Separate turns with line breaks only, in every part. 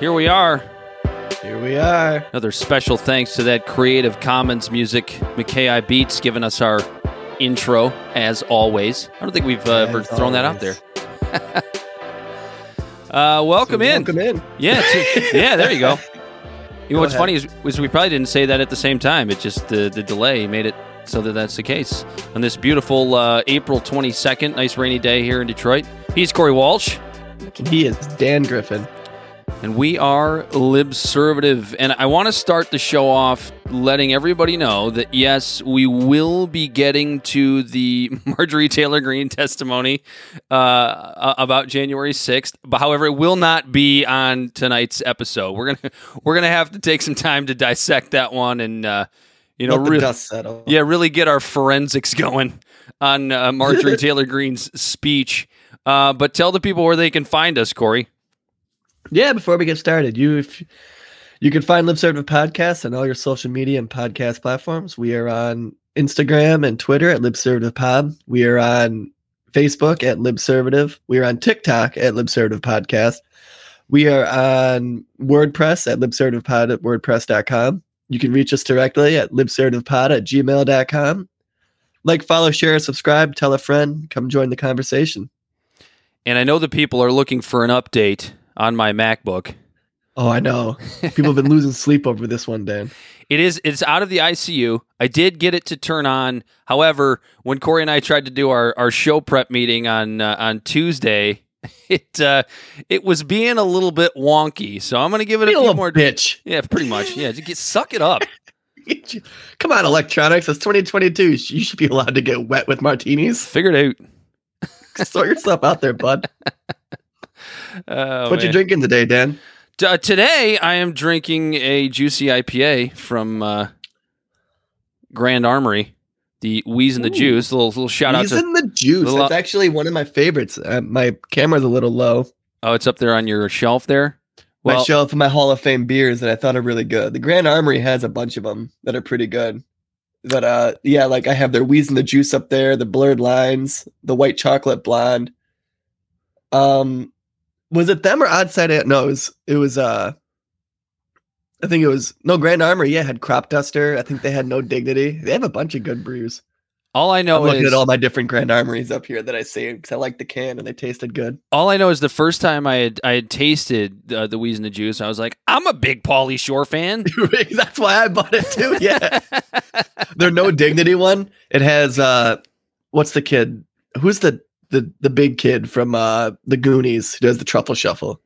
here we are.
Here we are.
Another special thanks to that Creative Commons music, McKay Beats, giving us our intro as always. I don't think we've uh, ever thrown that out there. uh, welcome in.
Welcome in.
Yeah, t- yeah. There you go. You know what's
ahead.
funny is, is we probably didn't say that at the same time. It just the the delay made it so that that's the case. On this beautiful uh, April twenty second, nice rainy day here in Detroit. He's Corey Walsh.
He is Dan Griffin.
And we are Libservative. And I want to start the show off letting everybody know that, yes, we will be getting to the Marjorie Taylor Greene testimony uh, about January 6th. But however, it will not be on tonight's episode. We're going to we're gonna have to take some time to dissect that one and, uh, you know, really, yeah, really get our forensics going on uh, Marjorie Taylor Greene's speech. Uh, but tell the people where they can find us, Corey.
Yeah, before we get started, you if you can find Libservative Podcast on all your social media and podcast platforms. We are on Instagram and Twitter at Libservative Pod. We are on Facebook at Libservative. We are on TikTok at Libservative Podcast. We are on WordPress at libservativepod at wordpress.com. You can reach us directly at libservativepod at gmail.com. Like, follow, share, subscribe, tell a friend, come join the conversation.
And I know the people are looking for an update on my MacBook.
Oh, I know. People have been losing sleep over this one, Dan.
It is it's out of the ICU. I did get it to turn on. However, when Corey and I tried to do our, our show prep meeting on uh, on Tuesday, it uh, it was being a little bit wonky. So I'm going to give it a
a
few
little
more.
bitch.
Yeah, pretty much. Yeah, just get suck it up.
Come on, electronics. It's 2022. You should be allowed to get wet with martinis.
Figure it out.
Sort yourself out there, bud.
Oh,
what you drinking today, Dan?
T- uh, today, I am drinking a juicy IPA from uh, Grand Armory, the Wheeze and the
Ooh.
Juice. little little shout out
He's
to
in the juice.
little-
That's actually one of my favorites. Uh, my camera's a little low.
oh, it's up there on your shelf there.
my
Well,
shelf of my Hall of Fame beers that I thought are really good. The Grand Armory has a bunch of them that are pretty good. But uh, yeah, like I have their Wheeze and the Juice up there, the Blurred Lines, the White Chocolate Blonde. Um, was it them or Oddside? Ant? No, it was. It was. Uh, I think it was no Grand Armory. Yeah, had Crop Duster. I think they had No Dignity. They have a bunch of good brews.
all I know
I'm looking
is
at all my different Grand Armories up here that I see because I like the can and they tasted good.
all I know is the first time I had I had tasted uh, the Wheeze and the Juice, I was like, I'm a big Pauly Shore fan.
That's why I bought it too. Yeah. their no dignity one it has uh what's the kid who's the the the big kid from uh the goonies who does the truffle shuffle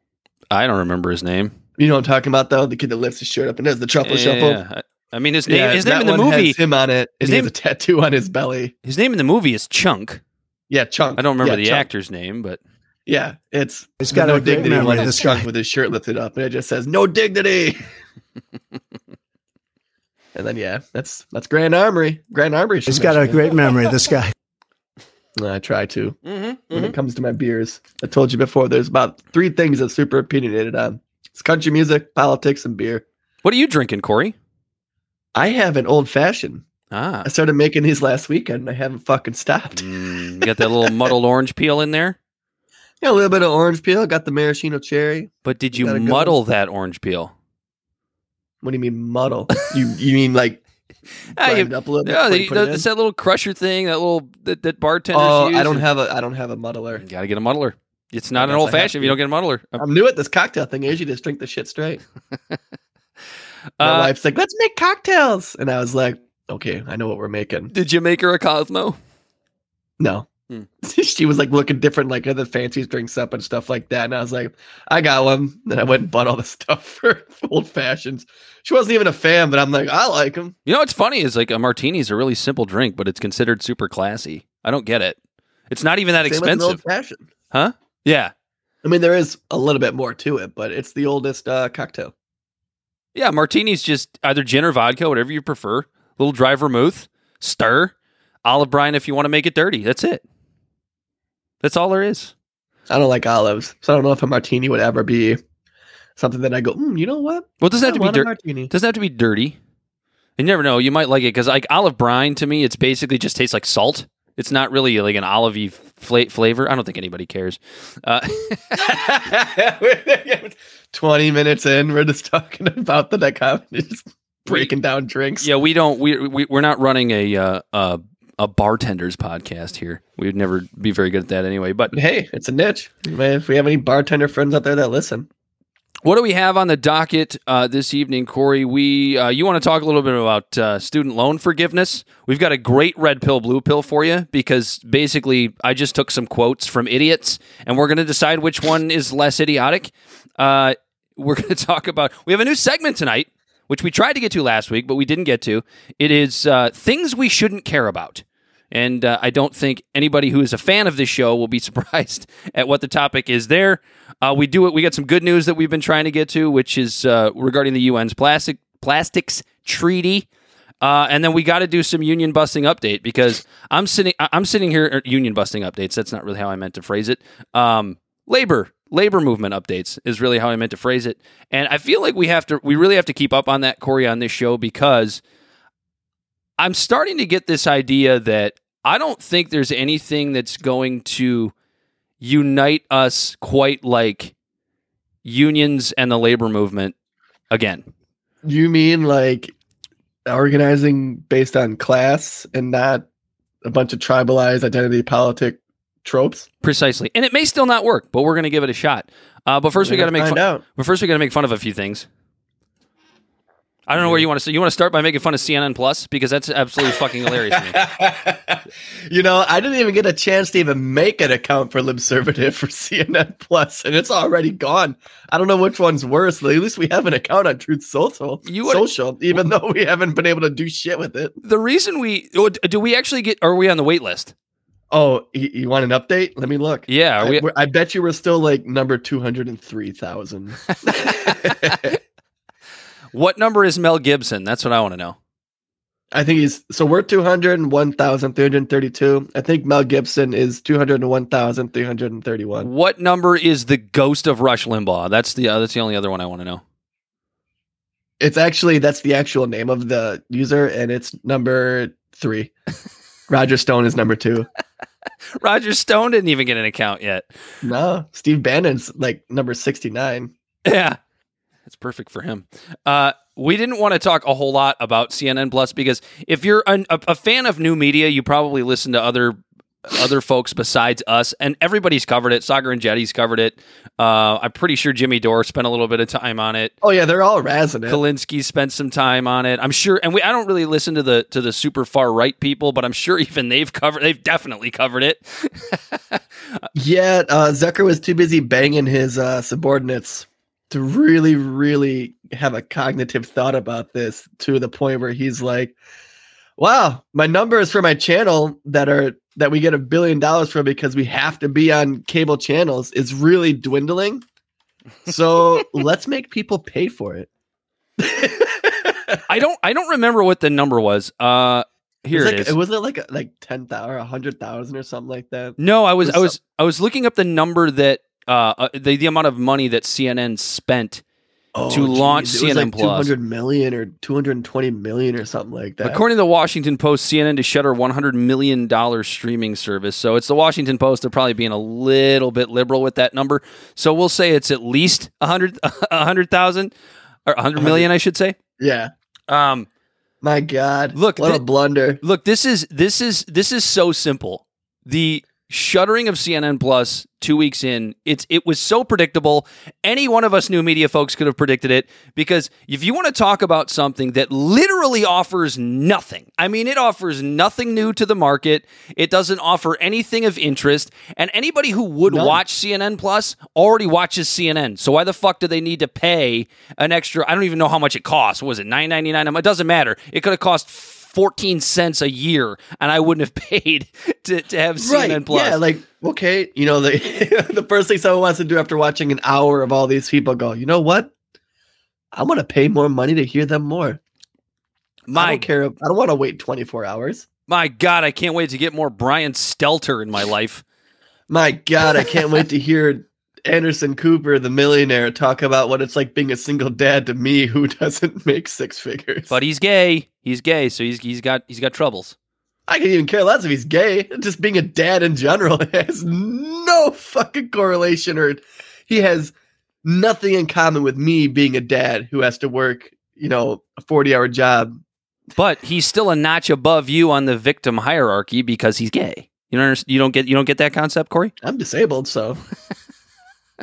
I don't remember his name.
you know what i'm talking about though the kid that lifts his shirt up and does the truffle shuffle
Yeah, I I mean, his name
Yeah,
his name in the
one has
movie
him on it
his
and he
name-
has a tattoo on his belly
his name in the movie is Chunk.
yeah chunk
I don't remember
Yeah,
the
Chunk.
actor's name, but
yeah it's
He's
the
got
no
a
dignity
memory,
one is
this
chunk
guy.
with his shirt lifted up and it just says no dignity and then yeah that's that's grand armory grand armory
He's got a great memory, this guy.
I try to
mm-hmm,
when it comes to my beers. I told you before, there's about three things I'm super opinionated on. It's country music, politics, and beer.
what are you drinking, Corey?
I have an old fashioned.
Ah,
I started making these last weekend and I haven't fucking stopped.
Mm, you got that little muddled orange peel in there.
Got a little bit of orange peel, got the maraschino cherry.
But did
You
muddle that orange peel?
What do you mean muddle? you you mean like
Ah, you-
up a little?
No,
before
the, it's that little crusher thing, that little that, that bartenders
Oh,
use.
I don't have a I don't have a muddler.
You gotta get a muddler. It's not an old fashioned if you don't get a muddler. Uh,
I'm new at this cocktail thing. I usually just drink the shit straight. My
Uh,
wife's like, let's make cocktails. And I was like, okay, I know what we're making.
did you make her a Cosmo?
No. She was like looking different, like other fancy drinks up and stuff like that. And I was like, I got one. Then I went and bought all the stuff for old fashions. She wasn't even a fan, but I'm like, I like them.
You know what's funny is like a martini is a really simple drink, but it's considered super classy. I don't get it. It's not even that
Old
expensive,
fashioned.
huh? Yeah,
I mean, there is a little bit more to it, but it's the oldest uh, cocktail.
yeah. Martini's just either gin or vodka, whatever you prefer. little dry vermouth, stir, olive brine if you want to make it dirty. That's it. That's all there is.
I don't like olives, so I don't know if a martini would ever be something that I go, mm, you know what?
Well, it doesn't
I
have to be dirty. Doesn't have to be dirty. You never know. You might like it because like olive brine to me, it's basically just tastes like salt. It's not really like an olivey Fla- flavor. I don't think anybody cares. Uh,
20 minutes in, we're just talking about the dichotomy, just breaking down drinks.
yeah, we don't. We, we we're not running a uh, uh, a bartenders podcast here. We would never be very good at that anyway. But
hey, it's a niche. Man, If we have any bartender friends out there that listen,
What do we have on the docket uh, this evening, Corey? We uh, you want to talk a little bit about uh, student loan forgiveness? We've got a great red pill, blue pill for you because basically I just took some quotes from idiots, and we're going to decide which one is less idiotic. Uh, we're going to talk about. We have a new segment tonight, which we tried to get to last week, but we didn't get to. It is uh, things we shouldn't care about. And uh, I don't think anybody who is a fan of this show will be surprised at what the topic is there. Uh, we do it. We got some good news that we've been trying to get to, which is uh, regarding the UN's plastic plastics treaty. Uh, and then we got to do some union busting update because I'm sitting. I'm sitting here. er, Union busting updates. That's not really how I meant to phrase it. Um, labor labor movement updates is really how I meant to phrase it. And I feel like we have to. We really have to keep up on that, Corey, on this show because I'm starting to get this idea that I don't think there's anything that's going to unite us quite like unions and the labor movement again.
you mean like organizing based on class and not a bunch of tribalized identity politic tropes?
Precisely. And it may still not work, but we're going to give it a shot. Uh, but first, we got to make fun.
out.
But first, we got to make fun of a few things. I don't know where you want to start. You want to start by making fun of CNN Plus because that's absolutely fucking hilarious to me.
you know, I didn't even get a chance to even make an account for Libservative for CNN Plus, and it's already gone. I don't know which one's worse. At least we have an account on Truth Social,
You
Social, even though we haven't been able to do shit with it.
The reason we oh, do we actually get? Are we on the wait list?
Oh, you, you want an update? Let me look.
Yeah. Are
I, I bet you we're still like number two hundred and three thousand.
what number is Mel Gibson? That's what I want to know.
I think he's so we're two hundred and one thousand three hundred thirty-two. I think Mel Gibson is two hundred and one thousand three hundred and thirty-one.
What number is the ghost of Rush Limbaugh? That's the uh, that's the only other one I want to know.
It's actually that's the actual name of the user, and it's number three. Roger Stone is number two.
Roger Stone didn't even get an account yet.
No, Steve Bannon's like number sixty-nine.
Yeah. That's perfect for him. Uh, we didn't want to talk a whole lot about CNN Plus because if you're an, a, a fan of new media, you probably listen to other other folks besides us, and everybody's covered it. Saagar Enjeti's covered it. Uh, I'm pretty sure Jimmy Dore spent a little bit of time on it.
Oh yeah, they're all razzing it.
Kulinski spent some time on it. I'm sure, and we I don't really listen to the to the super far right people, but I'm sure even they've covered. They've definitely covered it.
Yeah, uh, Zucker was too busy banging his uh, subordinates to really, really have a cognitive thought about this to the point where he's like, "Wow, my numbers for my channel that are that we get a billion dollars from because we have to be on cable channels is really dwindling. So let's make people pay for it."
I don't I don't remember what the number was. Uh, here
was
it
like,
is.
wasn't like a, like ten thousand or a hundred thousand or something like that?
No, I was
was
I was I was looking up the number that uh, uh the the amount of money that CNN spent. To launch
geez, was
CNN
like
Plus.
two hundred million or two hundred twenty million or something like that.
According to the Washington Post, CNN to shutter 100 million dollar streaming service. So it's the Washington Post. They're probably being a little bit liberal with that number. So we'll say it's at least 100 100,000 or 100 million, I should say.
yeah.
Um,
My God.
Look,
what
thi-
a blunder.
Look, this is this is this is so simple. The shuttering of CNN Plus two weeks in, it's it was so predictable. Any one of us new media folks could have predicted it because if you want to talk about something that literally offers nothing, I mean, it offers nothing new to the market. It doesn't offer anything of interest, and anybody who would
None.
watch CNN Plus already watches CNN. So why the fuck do they need to pay an extra? I don't even know how much it costs. What was it nine ninety nine? It doesn't matter. It could have cost. 14 cents a year and I wouldn't have paid to, to have CNN Plus.
Yeah, like okay, you know the the first thing someone wants to do after watching an hour of all these people go, you know what? I want to pay more money to hear them more. I
my
don't care. I don't want to wait 24 hours.
my god, I can't wait to get more Brian Stelter in my life.
My God, I can't wait to hear Anderson Cooper, the millionaire, talk about what it's like being a single dad to me who doesn't make six figures.
But he's gay. He's gay, so he's he's got he's got troubles.
I can even care less if he's gay. Just being a dad in general has no fucking correlation, or he has nothing in common with me being a dad who has to work, you know, a forty-hour job.
But he's still a notch above you on the victim hierarchy because he's gay. You don't you don't get you don't get that concept, Corey.
I'm disabled, so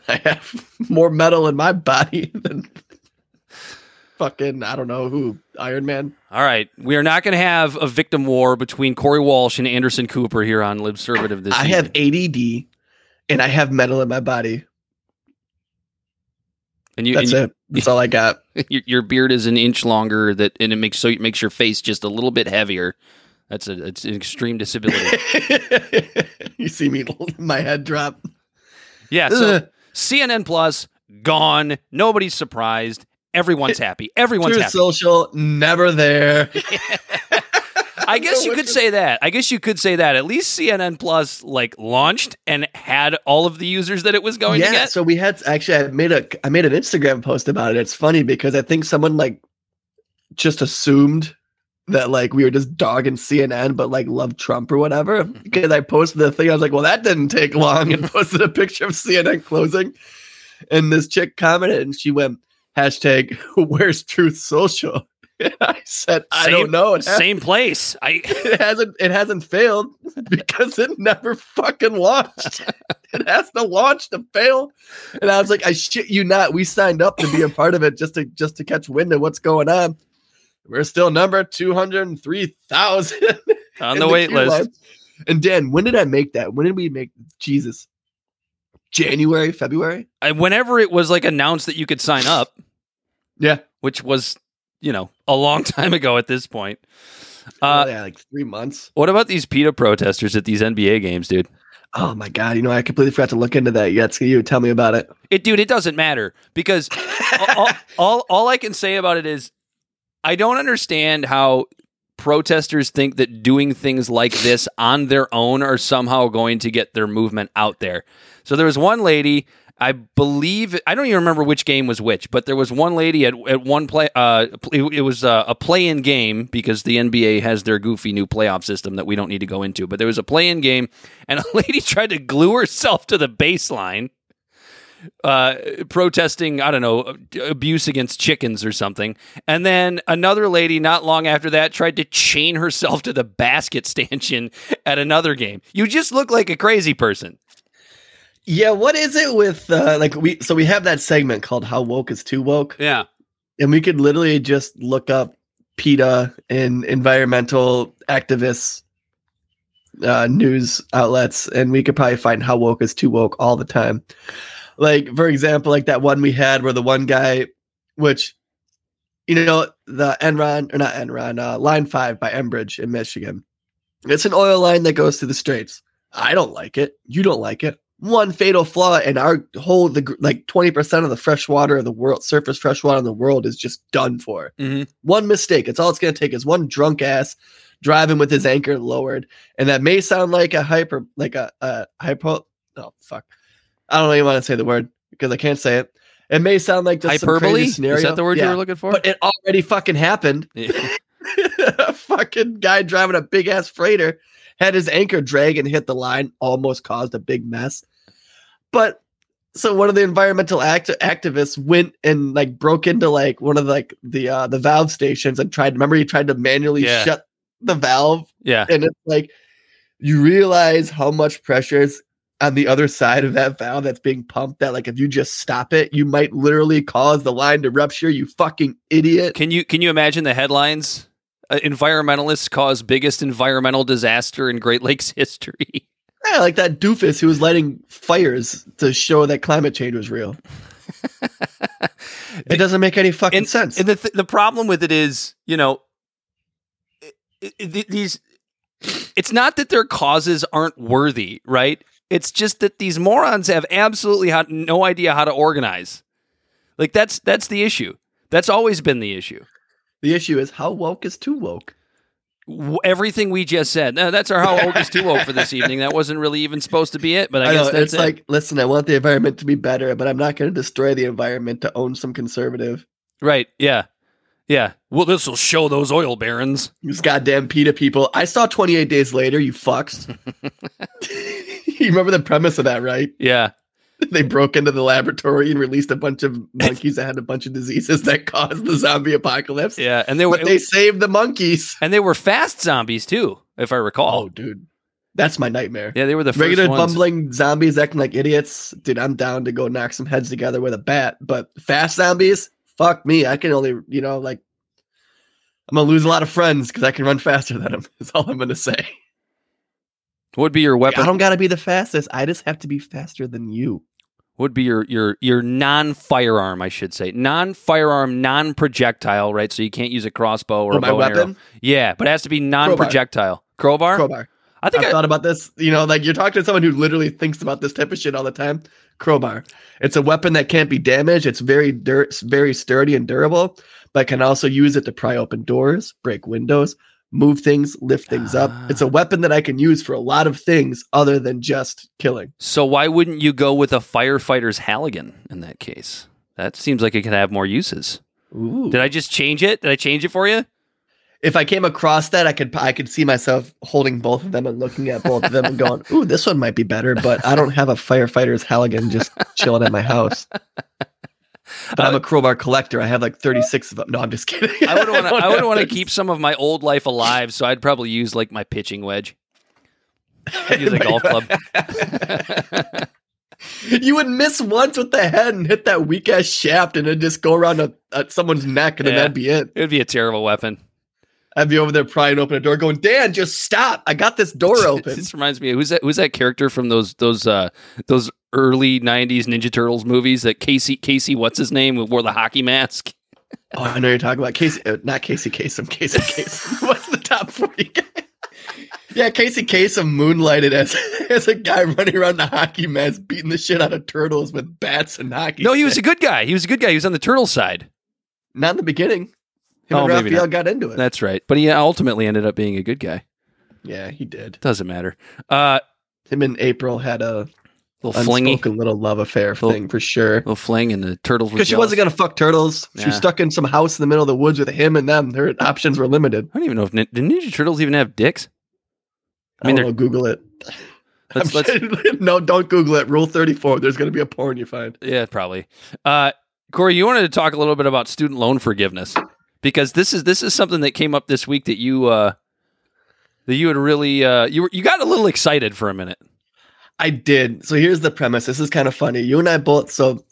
I have more metal in my body than fucking I don't know who Iron Man.
All right, we are not going to have a victim war between Corey Walsh and Anderson Cooper here on Libservative this
I have ADD and I have metal in my body.
and you,
That's
and
it. That's all I got.
Your, your beard is an inch longer that and it makes so it makes your face just a little bit heavier. That's a it's an extreme disability.
you see me my head drop.
yeah, so CNN Plus gone. Nobody's surprised. Everyone's happy. Everyone's happy.
Social never there.
I guess you could say that. I guess you could say that. At least CNN Plus like launched and had all of the users that it was going to
yeah,
get.
so we had actually I made a I made an Instagram post about it. It's funny because I think someone like just assumed that like we were just dogging CNN but like love Trump or whatever. Mm-hmm. Because I posted the thing, I was like, well, that didn't take long, and posted a picture of CNN closing. And this chick commented and she went, hashtag where's truth social? And I said, I
Same-
don't know. It,
Same place. I
it hasn't it hasn't failed because it never fucking launched. it has to launch to fail. And I was like, I shit you not. We signed up to be a part of it just to just to catch wind of what's going on. We're still number two hundred and three thousand
on the wait list.
And Dan, when did I make that? When did we make Jesus? January, February?
I, whenever it was like announced that you could sign up,
Yeah.
which was you know a long time ago at this point.
Uh,
Uh,
yeah, like three months.
what about these PETA protesters at these NBA games, dude?
Oh my god! You know, I completely forgot to look into that yet. You tell me about it.
It, dude, it doesn't matter because all, all all I can say about it is I don't understand how protesters think that doing things like this on their own are somehow going to get their movement out there. So there was one lady, I believe I don't even remember which game was which, but there was one lady at, at one play uh it, was uh, a play-in game because the NBA has their goofy new playoff system that we don't need to go into, but there was a play-in game and a lady tried to glue herself to the baseline uh, protesting, I don't know, abuse against chickens or something. And then another lady, not long after that, tried to chain herself to the basket stanchion at another game. You just look like a crazy person.
Yeah, what is it with uh like we so we have that segment called How Woke is Too Woke,
Yeah.
and we could literally just look up PETA and environmental activists uh news outlets and we could probably find how woke is too woke all the time. Like for example, like that one we had where the one guy which you know the Enron or not Enron, uh, Line 5 by Enbridge in Michigan. It's an oil line that goes through the straits. I don't like it. You don't like it. One fatal flaw in our whole the like 20% of the fresh water of the world, surface fresh water in the world is just done for.
Mhm.
One mistake. It's all it's going to take is one drunk ass driving with his anchor lowered. And that may sound like a hyper like a, a hypo oh fuck. I don't even want to say the word because I can't say it. It may sound like just
Hyperbole? Is that the word
Yeah,
you were looking for?
But it already fucking happened
Yeah.
a fucking guy driving a big ass freighter had his anchor drag and hit the line, almost caused a big mess. But so one of the environmental act- activists went and like broke into like one of the, like the uh the valve stations and tried remember he tried to manually
Yeah.
shut the valve
yeah.
and it's like you realize how much pressure is on the other side of that valve that's being pumped that like if you just stop it you might literally cause the line to rupture you fucking idiot
Can you can you imagine the headlines? Uh, environmentalists cause biggest environmental disaster in Great Lakes history.
Yeah, like that doofus who was lighting fires to show that climate change was real. it doesn't make any fucking
and,
sense.
And the th- the problem with it is, you know, i- i- these. It's not that their causes aren't worthy, right? It's just that these morons have absolutely no idea how to organize. Like that's that's the issue. That's always been the issue.
the issue is how woke is too woke.
Everything we just said. No, that's our how old is too woke for this evening. That wasn't really even supposed to be it, but I,
I,
guess
know
that's
it's
it.
like, listen, I want the environment to be better, but I'm not going to destroy the environment to own some conservative.
right. Yeah. Yeah. Well, this will show those oil barons.
These goddamn PETA people. I saw 28 days later, you fucks. you remember the premise of that, right?
Yeah.
They broke into the laboratory and released a bunch of monkeys that had a bunch of diseases that caused the zombie apocalypse.
Yeah. And they were
But they saved the monkeys.
and they were fast zombies too, if I recall.
Oh, dude. That's my nightmare.
Yeah, they were the first
Regular
ones.
bumbling zombies acting like idiots. Dude, I'm down to go knock some heads together with a bat. But fast zombies, fuck me. I can only, you know, like, I'm going to lose a lot of friends because I can run faster than them. Is all I'm going to say.
Would be your weapon?
I don't got to be the fastest. I just have to be faster than you.
What would be your your your non firearm, I should say, non firearm, non projectile, right? So you can't use a crossbow or
Or
a
my
bow and arrow.
weapon?
Yeah, but it has to be non projectile. Crowbar.
Crowbar.
I think
I've
I,
thought about this. You know, like you're talking to someone who literally thinks about this type of shit all the time. Crowbar. It's a weapon that can't be damaged. It's very dirt, very sturdy and durable, but can also use it to pry open doors, break windows, move things, lift things up.
Ah.
It's a weapon that I can use for a lot of things other than just killing.
so why wouldn't you go with a firefighter's Halligan in that case? That seems like it could have more uses.
Ooh.
Did I just change it? Did I change it for you?
if I came across that, I could I could see myself holding both of them and looking at both of them and going, "Ooh, this one might be better." But I don't have a firefighter's Halligan just chilling at my house. But I'm a crowbar collector. I have like 36 of them. No, I'm just kidding.
I would want to. I would want to keep some of my old life alive, so I'd probably use like my pitching wedge. I'd use a golf club.
you would miss once with the head and hit that weak ass shaft, and then just go around a, a, someone's neck, and then
Yeah.
that'd be it.
It'd be a terrible weapon.
I'd be over there prying open a door, going, "Dan, just stop! I got this door open."
this reminds me of who's that? Who's that character from those those uh those early '90s Ninja Turtles movies? That Casey Casey, what's his name, wore the hockey mask?
Oh, I know you're talking about Casey, uh, not Casey Kasem. Casey Kasem. What's the top forty guy? yeah, Casey Kasem moonlighted as as a guy running around the hockey mask, beating the shit out of turtles with bats and hockey.
No, he was a good guy. He was a good guy. He was on the turtle side.
not in the beginning. Him
Oh,
and Raphael got into it.
That's right. But he ultimately ended up being a good guy.
yeah, he did.
Doesn't matter. Uh,
Him and April had a
little flingy,
a little love affair
Little-
thing for sure.
little fling, and the turtles.
Because she wasn't gonna fuck turtles. She was stuck in some house in the middle of the woods with him and them. Their options were limited.
I don't even know if did Ninja Turtles even have dicks.
I,
mean,
mean, know, Google it.
Let's-
sure- no, don't Google it. Rule 34. There's going to be a porn you find.
Yeah, probably. Uh, Corey, you wanted to talk a little bit about student loan forgiveness because this is this is something that came up this week that you uh, that you had really uh, you were, you got a little excited for a minute.
I did. So here's the premise. This is kind of funny. You and I both. So,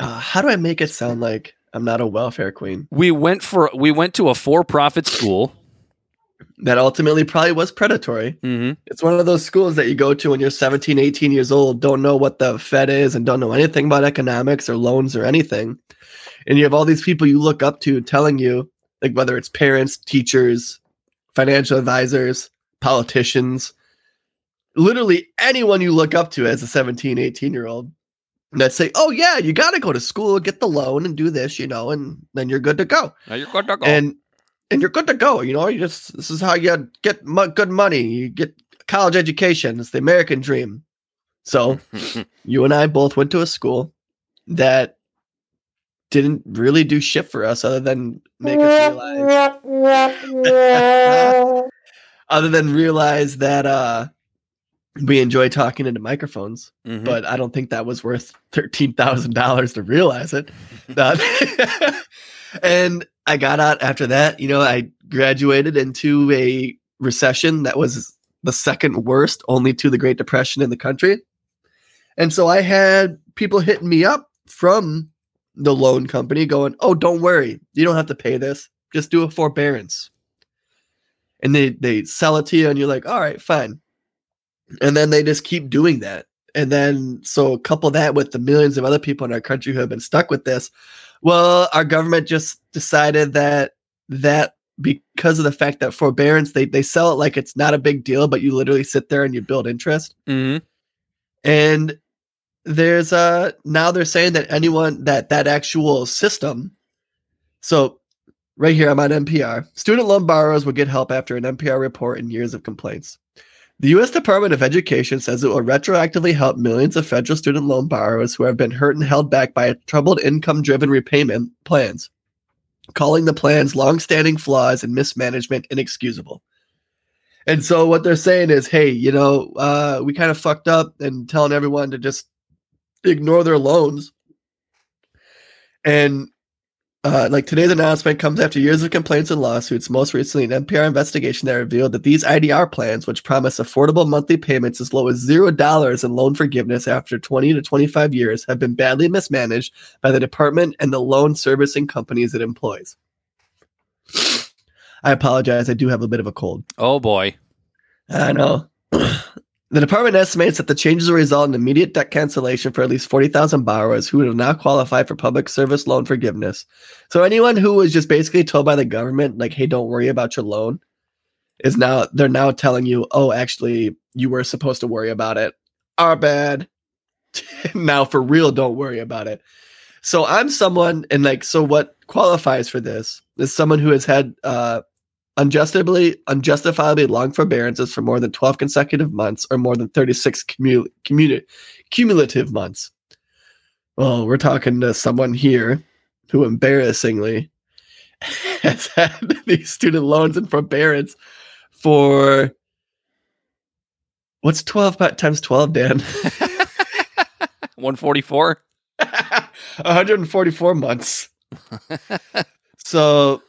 uh, how do I make it sound like I'm not a welfare queen?
We went for we went to a for profit school.
That ultimately probably was predatory.
Mm-hmm.
It's one of those schools that you go to when you're 17, 18 years old, don't know what the Fed is, and don't know anything about economics or loans or anything. And you have all these people you look up to telling you, like whether it's parents, teachers, financial advisors, politicians, literally anyone you look up to as a 17, 18 year old that say, oh, yeah, you got to go to school, get the loan, and do this, you know, and then you're good to go
Now you're good to go.
and and you're good to go. You know, you just this is how you get mo- good money. You get college education. It's the American dream. So you and I both went to a school that didn't really do shit for us other than make us realize other than realize that uh we enjoy talking into microphones
Mhm.
but I don't think that was worth thirteen thousand dollars to realize it. Uh, and I got out after that. You know, I graduated into a recession that was the second worst, only to the Great Depression in the country. And so I had people hitting me up from the loan company, going, "Oh, don't worry, you don't have to pay this. Just do a forbearance." And they they sell it to you, and you're like, "All right, fine." And then they just keep doing that. And then, so couple that with the millions of other people in our country who have been stuck with this. Well, our government just decided that that because of the fact that forbearance, they, they sell it like it's not a big deal, but you literally sit there and you build interest.
Mhm.
And there's uh now they're saying that anyone that that actual system. So right here, I'm on NPR. Student loan borrowers will get help after an NPR report and years of complaints. The U.S. Department of Education says it will retroactively help millions of federal student loan borrowers who have been hurt and held back by troubled income driven repayment plans. calling the plan's long-standing flaws and mismanagement inexcusable. And so what they're saying is, hey, you know, uh, we kind of fucked up and telling everyone to just ignore their loans. And uh, like today's announcement comes after years of complaints and lawsuits, most recently an NPR investigation that revealed that these IDR plans, which promise affordable monthly payments as low as zero dollars in loan forgiveness after 20 to 25 years, have been badly mismanaged by the department and the loan servicing companies it employs. I apologize. I do have a bit of a cold.
Oh boy.
I know. The department estimates that the changes will result in immediate debt cancellation for at least 40,000 borrowers who will not qualify for public service loan forgiveness. So anyone who was just basically told by the government, like, hey, don't worry about your loan, is now they're now telling you, oh, actually, you were supposed to worry about it. Our bad. now for real, don't worry about it. So I'm someone, and like, so what qualifies for this is someone who has had uh, unjustifiably unjustifiably long forbearances for more than 12 consecutive months or more than 36 commu- commu- cumulative months. Well, we're talking to someone here who embarrassingly has had these student loans and forbearance for what's 12 times 12, Dan?
144?
144 months. so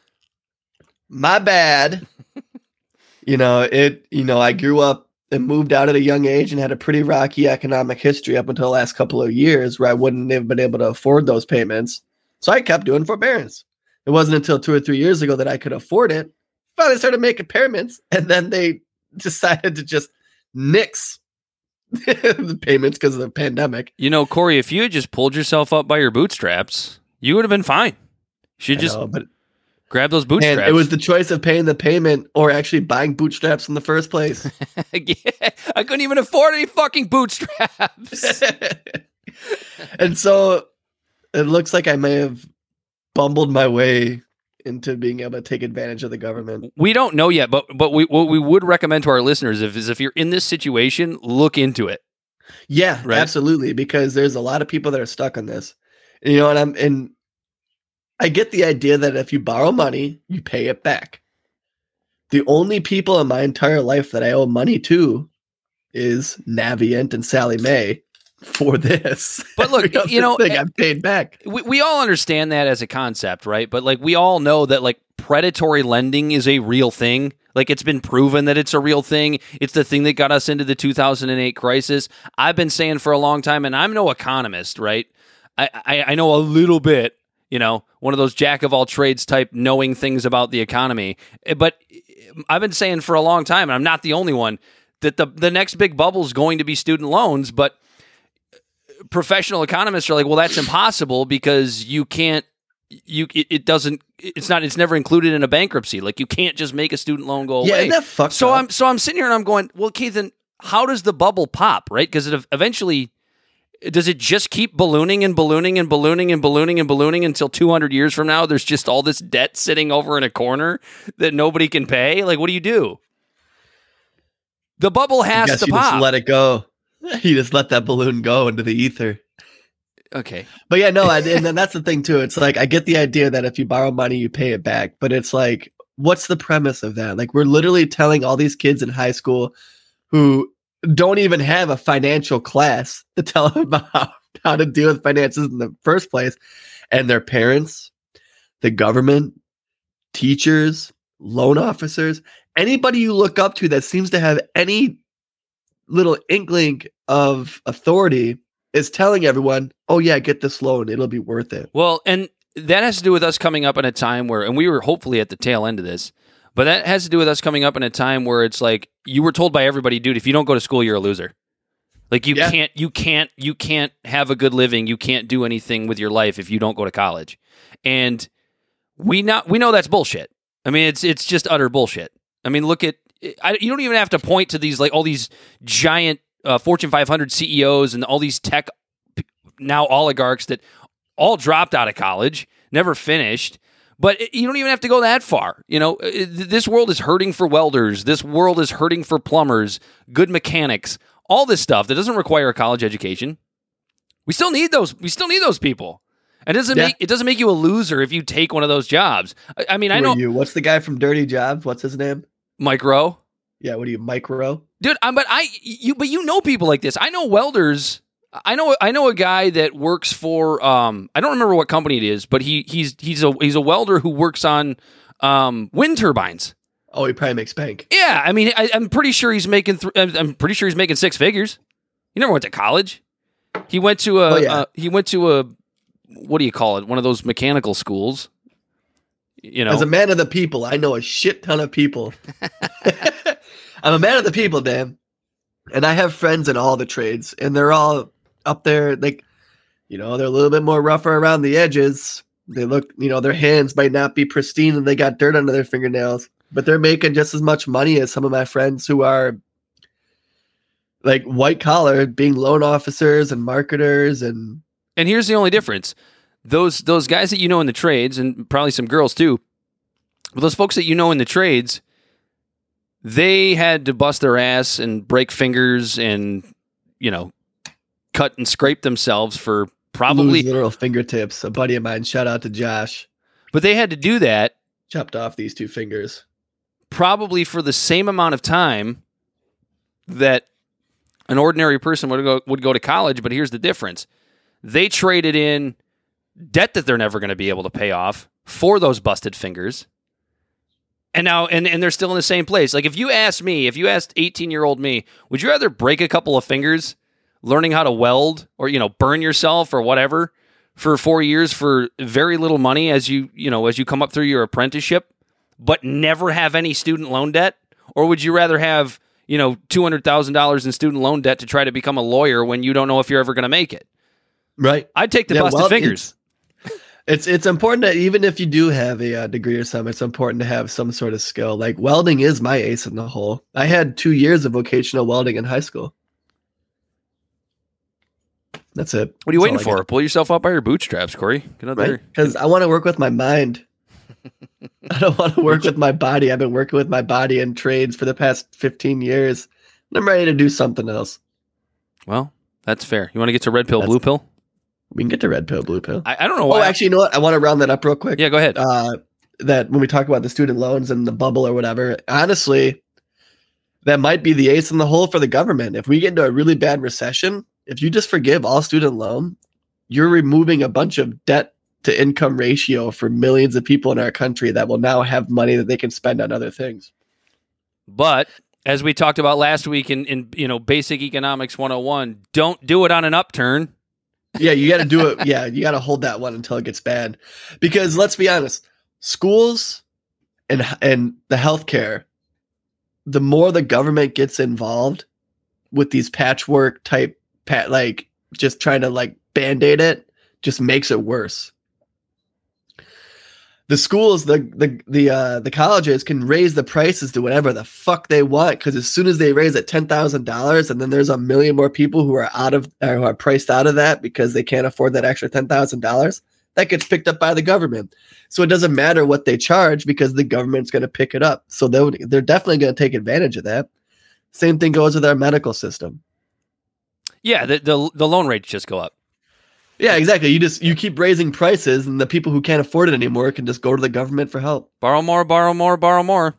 my bad. you know, it, you know, I grew up and moved out at a young age and had a pretty rocky economic history up until the last couple of years where I wouldn't have been able to afford those payments. So I kept doing forbearance. It wasn't until two or three years ago that I could afford it. Finally started making payments, and then they decided to just nix the payments because of the pandemic.
You know, Corey, if you had just pulled yourself up by your bootstraps, you would have been fine. You should just
know, but
grab those bootstraps.
and it was the choice of paying the payment or actually buying bootstraps in the first place.
Yeah, I couldn't even afford any fucking bootstraps.
and so it looks like I may have bumbled my way into being able to take advantage of the government.
we don't know yet, but but we what we would recommend to our listeners if, is if you're in this situation, look into it.
Yeah,
Right.
absolutely. Because there's a lot of people that are stuck on this. You know, and I'm and I get the idea that if you borrow money, you pay it back. The only people in my entire life that I owe money to is Navient and Sallie Mae for this.
But look, you know,
thing
eh,
I've paid back.
we, we all understand that as a concept, right? But like we all know that like predatory lending is a real thing. Like it's been proven that it's a real thing. It's the thing that got us into the 2008 crisis. I've been saying for a long time, and I'm no economist, right? I, I, I know a little bit, you know, one of those jack of all trades type knowing things about the economy. Eh, But I've been saying for a long time, and I'm not the only one, that the the next big bubble is going to be student loans, but professional economists are like, well, that's impossible because you can't. You it, it doesn't. It's not. It's never included in a bankruptcy. Like you can't just make a student loan go
Yeah,
away.
isn't that fucked
so
up?
I'm so I'm sitting here and I'm going, well, Keith, then how does the bubble pop? Right? Because it eventually. Does it just keep ballooning and ballooning and ballooning and ballooning and ballooning until 200 years from now? There's just all this debt sitting over in a corner that nobody can pay. Like, what do you do? The bubble has to
you
pop.
just let it go. You just let that balloon go into the ether.
okay.
But yeah, no, I, and then that's the thing too. It's like I get the idea that if you borrow money, you pay it back. But it's like, what's the premise of that? Like we're literally telling all these kids in high school who don't even have a financial class to tell them about how, to deal with finances in the first place, and their parents, the government, teachers, loan officers, anybody you look up to that seems to have any little inkling of authority is telling everyone, "Oh yeah, get this loan; it'll be worth it."
Well, and that has to do with us coming up in a time where, and we were hopefully at the tail end of this, but that has to do with us coming up in a time where it's like you were told by everybody, dude, if you don't go to school, you're a loser. Like you
Yeah.
can't, you can't, you can't have a good living. You can't do anything with your life if you don't go to college. And we not we know that's bullshit. I mean, it's it's just utter bullshit. I mean, look at I, you don't even have to point to these like all these giant uh, Fortune 500 CEOs and all these tech now oligarchs that all dropped out of college, never finished. But it- you don't even have to go that far. You know, Uh, th- this world is hurting for welders. This world is hurting for plumbers, good mechanics, all this stuff that doesn't require a college education. We still need those. We still need those people. And it doesn't
Yeah.
make it doesn't make you a loser if you take one of those jobs. I, I mean, I know
you? What's the guy from Dirty Jobs? What's his name?
Mike Rowe.
Yeah, what are you, Mike Rowe?
dude I'm, but i you but you know people like this i know welders i know i know a guy that works for um i don't remember what company it is but he he's he's a he's a welder who works on um wind turbines
Oh, he probably makes bank.
yeah i mean I, i'm pretty sure he's making th- i'm pretty sure he's making six figures he never went to college he went to a
Oh, yeah.
uh, he went to a what do you call it one of those mechanical schools you know
As a man of the people, I know a shit ton of people. I'm a man of the people, Dan. And I have friends in all the trades, and they're all up there, like, you know, they're a little bit more rougher around the edges. They look, you know, their hands might not be pristine and they got dirt under their fingernails, but they're making just as much money as some of my friends who are like white collar, being loan officers and marketers and
And here's the only difference: those those guys that you know in the trades, and probably some girls too, but those folks that you know in the trades, they had to bust their ass and break fingers and you know cut and scrape themselves for probably,
lose literal fingertips. A buddy of mine, shout out to Josh,
but they had to do that
chopped off these two fingers.
probably for the same amount of time that an ordinary person would go would go to college. But here's the difference: they traded in debt that they're never going to be able to pay off for those busted fingers. And now, and, and they're still in the same place. Like if you asked me, if you asked 18 year old me, would you rather break a couple of fingers learning how to weld or, you know, burn yourself or whatever for four years for very little money as you, you know, as you come up through your apprenticeship, but never have any student loan debt? Or would you rather have, you know, $200,000 in student loan debt to try to become a lawyer when you don't know if you're ever going to make it?
Right.
I'd take the
Yeah,
busted
well,
fingers.
It's it's important that even if you do have a uh, degree or something, it's important to have some sort of skill. Like welding is my ace in the hole. I had two years of vocational welding in high school. That's it.
What are you
That's
waiting for? Pull yourself up by your bootstraps, Corey. Get out
Right?
there.
Because I want to work with my mind. I don't want to work with my body. I've been working with my body in trades for the past 15 years. And I'm ready to do something else.
Well, that's fair. You want to get to red pill,
That's-
blue pill?
We can get to red pill, blue pill.
I, I don't know why.
Oh, actually, you know what? I want to round that up real quick.
yeah, go ahead.
uh, that when we talk about the student loans and the bubble or whatever, honestly, that might be the ace in the hole for the government. If we get into a really bad recession, if you just forgive all student loan, you're removing a bunch of debt to income ratio for millions of people in our country that will now have money that they can spend on other things.
but as we talked about last week in, in you know basic economics 101, don't do it on an upturn.
Yeah, you got to do it. Yeah, you got to hold that one until it gets bad. Because let's be honest, schools and and the healthcare, the more the government gets involved with these patchwork type pat like just trying to like band-aid it, just makes it worse. The schools, the the the uh, the colleges can raise the prices to whatever the fuck they want because as soon as they raise it ten thousand dollars, and then there's a million more people who are out of who are priced out of that because they can't afford that extra ten thousand dollars, that gets picked up by the government. So it doesn't matter what they charge because the government's going to pick it up. So they're they're definitely going to take advantage of that. Same thing goes with our medical system.
Yeah, the, the the loan rates just go up.
Yeah, exactly. You just you keep raising prices, and the people who can't afford it anymore can just go to the government for help.
Borrow more, borrow more, borrow more.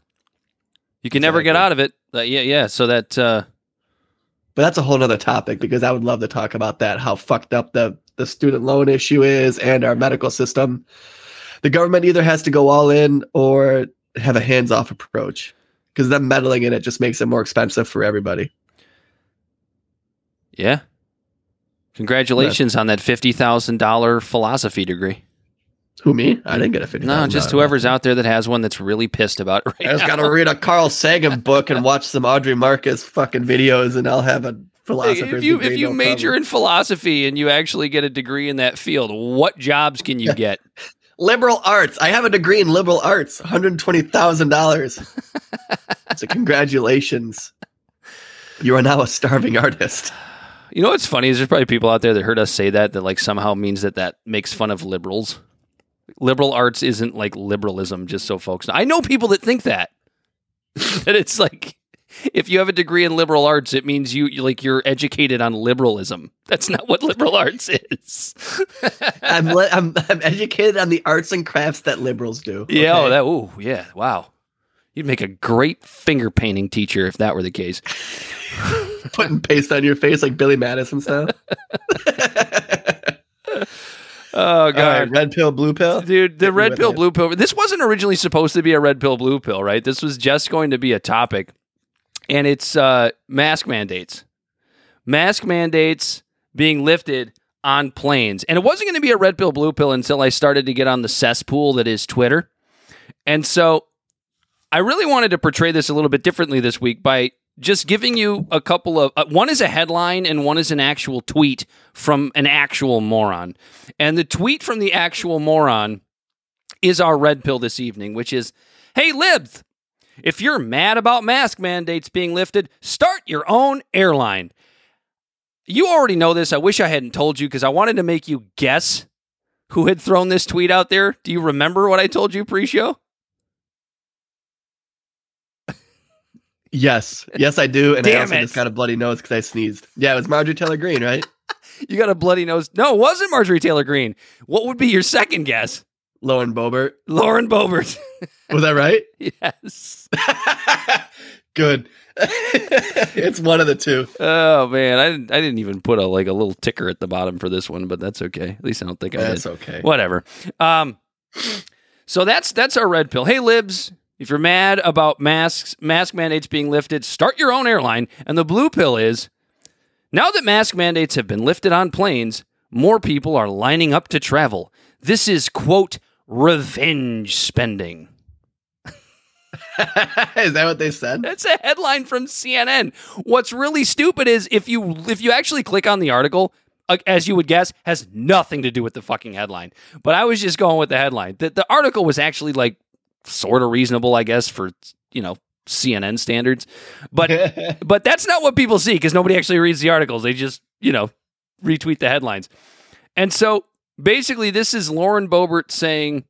You can never get out of it. Uh, yeah, yeah. So that uh,
But that's a whole nother topic because I would love to talk about that, how fucked up the, the student loan issue is and our medical system. The government either has to go all in or have a hands off approach because them meddling in it just makes it more expensive for everybody.
Yeah. Congratulations on that fifty thousand dollar philosophy degree.
Who, me? I didn't get a 50
No, just whoever's out there that has one that's really pissed about it right
I just
now.
got to read a Carl Sagan book and watch some Aubrey Marcus fucking videos and I'll have a philosopher's
if you
degree,
if you
no
major
problem.
in philosophy and you actually get a degree in that field, what jobs can you get?
Liberal arts. I have a degree in liberal arts, $120,000. so congratulations. You are now a starving artist.
You know what's funny is there's probably people out there that heard us say that that like somehow means that that makes fun of liberals. Liberal arts isn't like liberalism, just so folks know. I know people that think that that it's like if you have a degree in liberal arts, it means you you- like you're educated on liberalism. That's not what liberal arts is.
I'm, le- I'm I'm educated on the arts and crafts that liberals do.
Yeah, oh, that ooh, yeah, wow. You'd make a great finger painting teacher if that were the case.
putting paste on your face like Billy Madison style.
Oh god.
red pill, blue pill.
Dude, the
me
red pill,
it.
blue pill. This wasn't originally supposed to be a red pill, blue pill, right? This was just going to be a topic. And it's uh, mask mandates. Mask mandates being lifted on planes. And it wasn't going to be a red pill, blue pill until I started to get on the cesspool that is Twitter. And so I really wanted to portray this a little bit differently this week by just giving you a couple of uh, one is a headline and one is an actual tweet from an actual moron. And the tweet from the actual moron is our red pill this evening, which is Hey, libs, if you're mad about mask mandates being lifted, start your own airline. You already know this. I wish I hadn't told you because I wanted to make you guess who had thrown this tweet out there. Do you remember what I told you pre show?
Yes, yes, I do, and I
Damn
also
it.
just got a bloody nose because I sneezed. Yeah, it was Marjorie Taylor Greene, right?
You got a bloody nose. No, it wasn't Marjorie Taylor Greene. What would be your second guess?
Lauren Boebert.
Lauren Boebert.
Was that right?
yes.
Good. it's one of the two.
Oh man, I didn't. I didn't even put a like a little ticker at the bottom for this one, but that's okay. At least I don't think I
That's
did.
That's okay.
Whatever. Um, so that's that's our red pill. Hey, libs, if you're mad about masks, mask mandates being lifted, start your own airline. And the blue pill is now that mask mandates have been lifted on planes, more people are lining up to travel. This is quote revenge spending.
Is that what they said?
That's a headline from CNN. What's really stupid is if you if you actually click on the article, uh, as you would guess, has nothing to do with the fucking headline. But I was just going with the headline. The, the article was actually like sort of reasonable, I guess, for you know CNN standards. But but that's not what people see because nobody actually reads the articles. They just you know retweet the headlines. And so basically, this is Lauren Boebert saying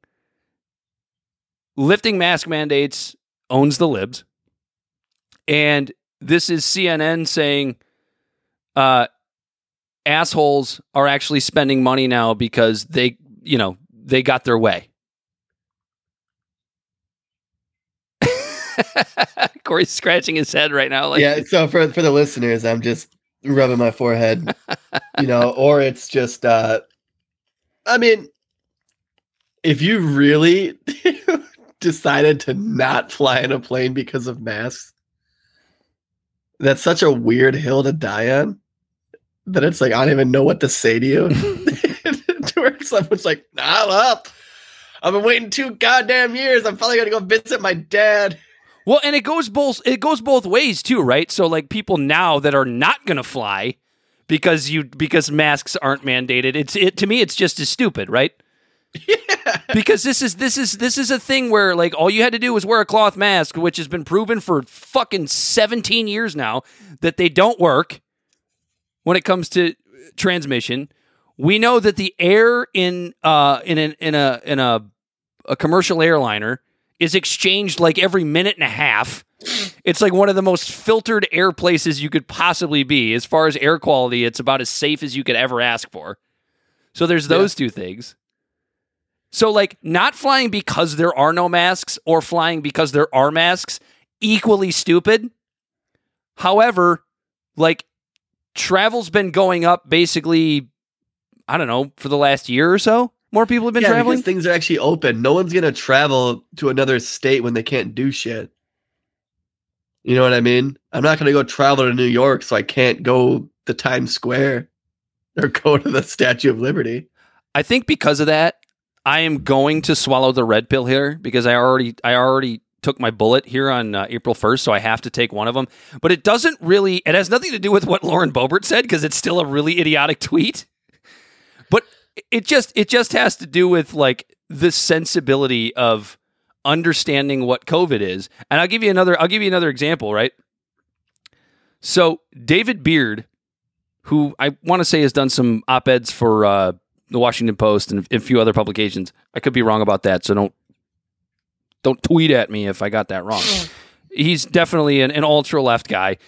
lifting mask mandates owns the libs. And this is CNN saying uh, assholes are actually spending money now because they, you know, they got their way. Corey's scratching his head right now. Like,
yeah. So for for the listeners, I'm just rubbing my forehead, you know, or it's just. uh I mean, if you really decided to not fly in a plane because of masks, that's such a weird hill to die on. That it's like I don't even know what to say to you. to where someone's like, "Nah, well, I've been waiting two goddamn years. I'm finally gonna go visit my dad."
Well, and it goes both it goes both ways too, right? So like people now that are not going to fly because you because masks aren't mandated. It's it to me it's just as stupid, right?
Yeah.
Because this is this is this is a thing where like all you had to do was wear a cloth mask, which has been proven for fucking 17 years now that they don't work when it comes to transmission. We know that the air in uh in an in a in a a commercial airliner is exchanged like every minute and a half. It's like one of the most filtered air places you could possibly be. As far as air quality, it's about as safe as you could ever ask for. So there's those two things. So like not flying because there are no masks or flying because there are masks equally stupid. However, like travel's been going up basically I don't know, for the last year or so. More people have been
yeah,
traveling.
because things are actually open. No one's gonna travel to another state when they can't do shit. You know what I mean? I'm not gonna go travel to New York, so I can't go to Times Square or go to the Statue of Liberty.
I think because of that, I am going to swallow the red pill here because I already I already took my bullet here on uh, April 1st, so I have to take one of them. But it doesn't really it has nothing to do with what Lauren Boebert said because it's still a really idiotic tweet. But it just it just has to do with like the sensibility of understanding what COVID is. And I'll give you another I'll give you another example, right? So David Beard, who I want to say has done some op-eds for uh, the Washington Post and a few other publications. I could be wrong about that, so don't don't tweet at me if I got that wrong. He's definitely an, an ultra left guy.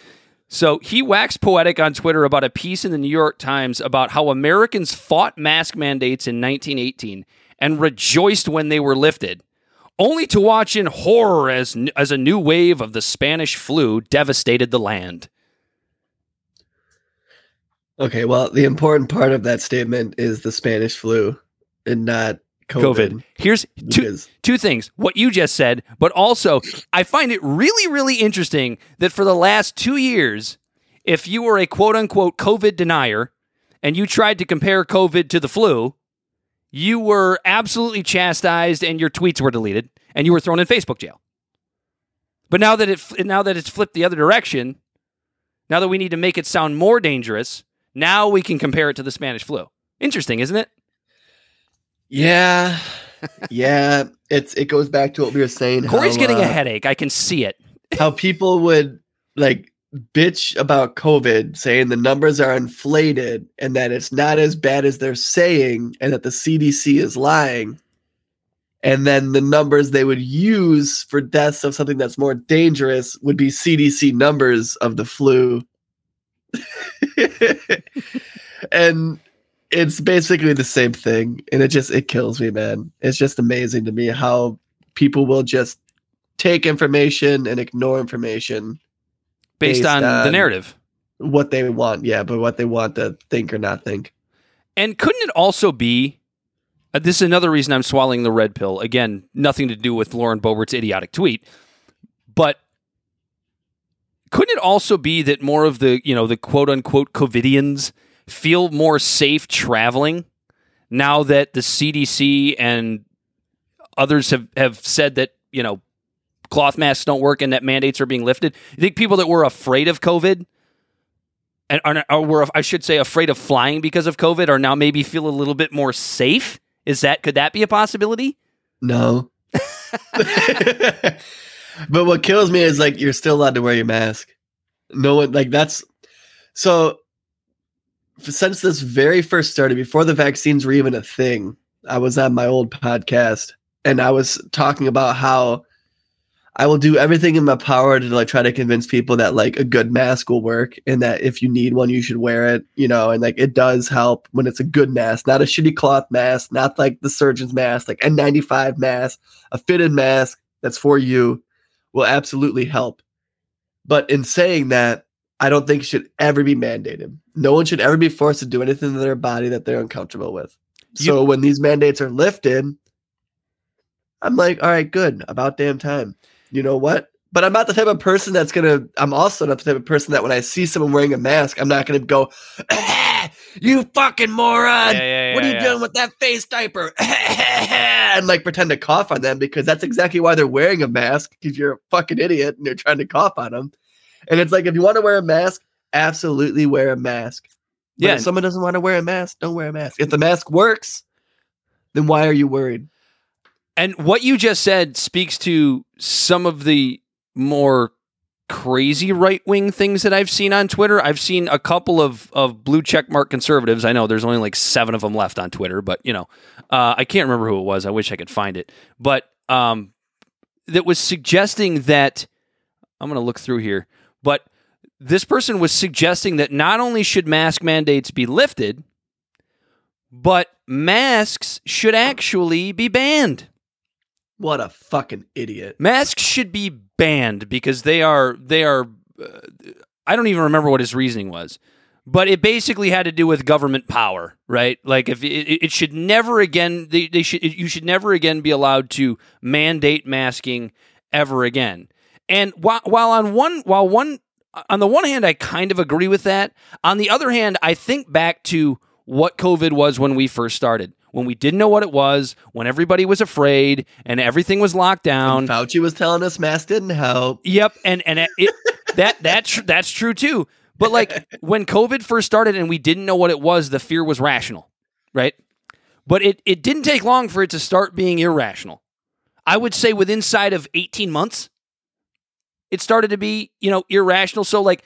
So he waxed poetic on Twitter about a piece in the New York Times about how Americans fought mask mandates in 1918 and rejoiced when they were lifted, only to watch in horror as, as a new wave of the Spanish flu devastated the land.
Okay, well, the important part of that statement is the Spanish flu and not COVID.
COVID. Here's two, two things what you just said, but also I find it really, really interesting that for the last two years, if you were a quote unquote COVID denier and you tried to compare COVID to the flu, you were absolutely chastised and your tweets were deleted and you were thrown in Facebook jail. But now that it now that it's flipped the other direction, now that we need to make it sound more dangerous, now we can compare it to the Spanish flu. Interesting, isn't it?
Yeah, yeah. It's it goes back to what we were saying.
Corey's
how,
getting a
uh,
headache. I can see it.
How people would like bitch about COVID, saying the numbers are inflated and that it's not as bad as they're saying, and that the CDC is lying. And then the numbers they would use for deaths of something that's more dangerous would be CDC numbers of the flu. and it's basically the same thing and it just it kills me man it's just amazing to me how people will just take information and ignore information
based,
based
on, the narrative.
what they want yeah but what they want to think or not think
And couldn't it also be? Uh, this is another reason I'm swallowing the red pill. Again, nothing to do with Lauren Boebert's idiotic tweet, but couldn't it also be that more of the you know the quote unquote COVIDians feel more safe traveling now that the CDC and others have have said that you know cloth masks don't work and that mandates are being lifted? You think people that were afraid of COVID and are, or were I should say afraid of flying because of COVID are now maybe feel a little bit more safe? Is that could that be a possibility?
no but what kills me is like you're still allowed to wear your mask no one like that's so since this very first started before the vaccines were even a thing i was on my old podcast and i was talking about how i will do everything in my power to like try to convince people that like a good mask will work and that if you need one you should wear it you know and like it does help when it's a good mask not a shitty cloth mask not like the surgeon's mask like n95 mask a fitted mask that's for you will absolutely help. But in saying that, I don't think should ever be mandated. No one should ever be forced to do anything to their body that they're uncomfortable with. So when these mandates are lifted, I'm like, all right, good. About damn time. You know what? But I'm not the type of person that's gonna. I'm also not the type of person that when I see someone wearing a mask, I'm not gonna go, "Ah, "You fucking moron!
Yeah, yeah,
what are you doing with that face diaper?" and like pretend to cough on them because that's exactly why they're wearing a mask. Because you're a fucking idiot and you're trying to cough on them. And it's like if you want to wear a mask, absolutely wear a mask. But
Yeah.
if someone doesn't want to wear a mask, don't wear a mask. If the mask works, then why are you worried?
And what you just said speaks to some of the more crazy right wing things that I've seen on Twitter. I've seen a couple of, of blue check mark conservatives. I know there's only like seven of them left on Twitter, but you know, uh, I can't remember who it was. I wish I could find it. But um, that was suggesting that I'm going to look through here, but this person was suggesting that not only should mask mandates be lifted, but masks should actually be banned.
What a fucking idiot.
Masks should be banned because they are they are. Uh, I don't even remember what his reasoning was, but it basically had to do with government power, right? Like if it, it should never again they, they should you should never again be allowed to mandate masking ever again. And while while on one while one on the one hand I kind of agree with that, on the other hand I think back to what COVID was when we first started. When we didn't know what it was, when everybody was afraid and everything was locked down.
Fauci was telling us masks didn't help.
Yep, and and it, that that's that's true too. But like when COVID first started and we didn't know what it was, the fear was rational, right? But it it didn't take long for it to start being irrational. I would say within inside of 18 months it started to be, you know, irrational. So like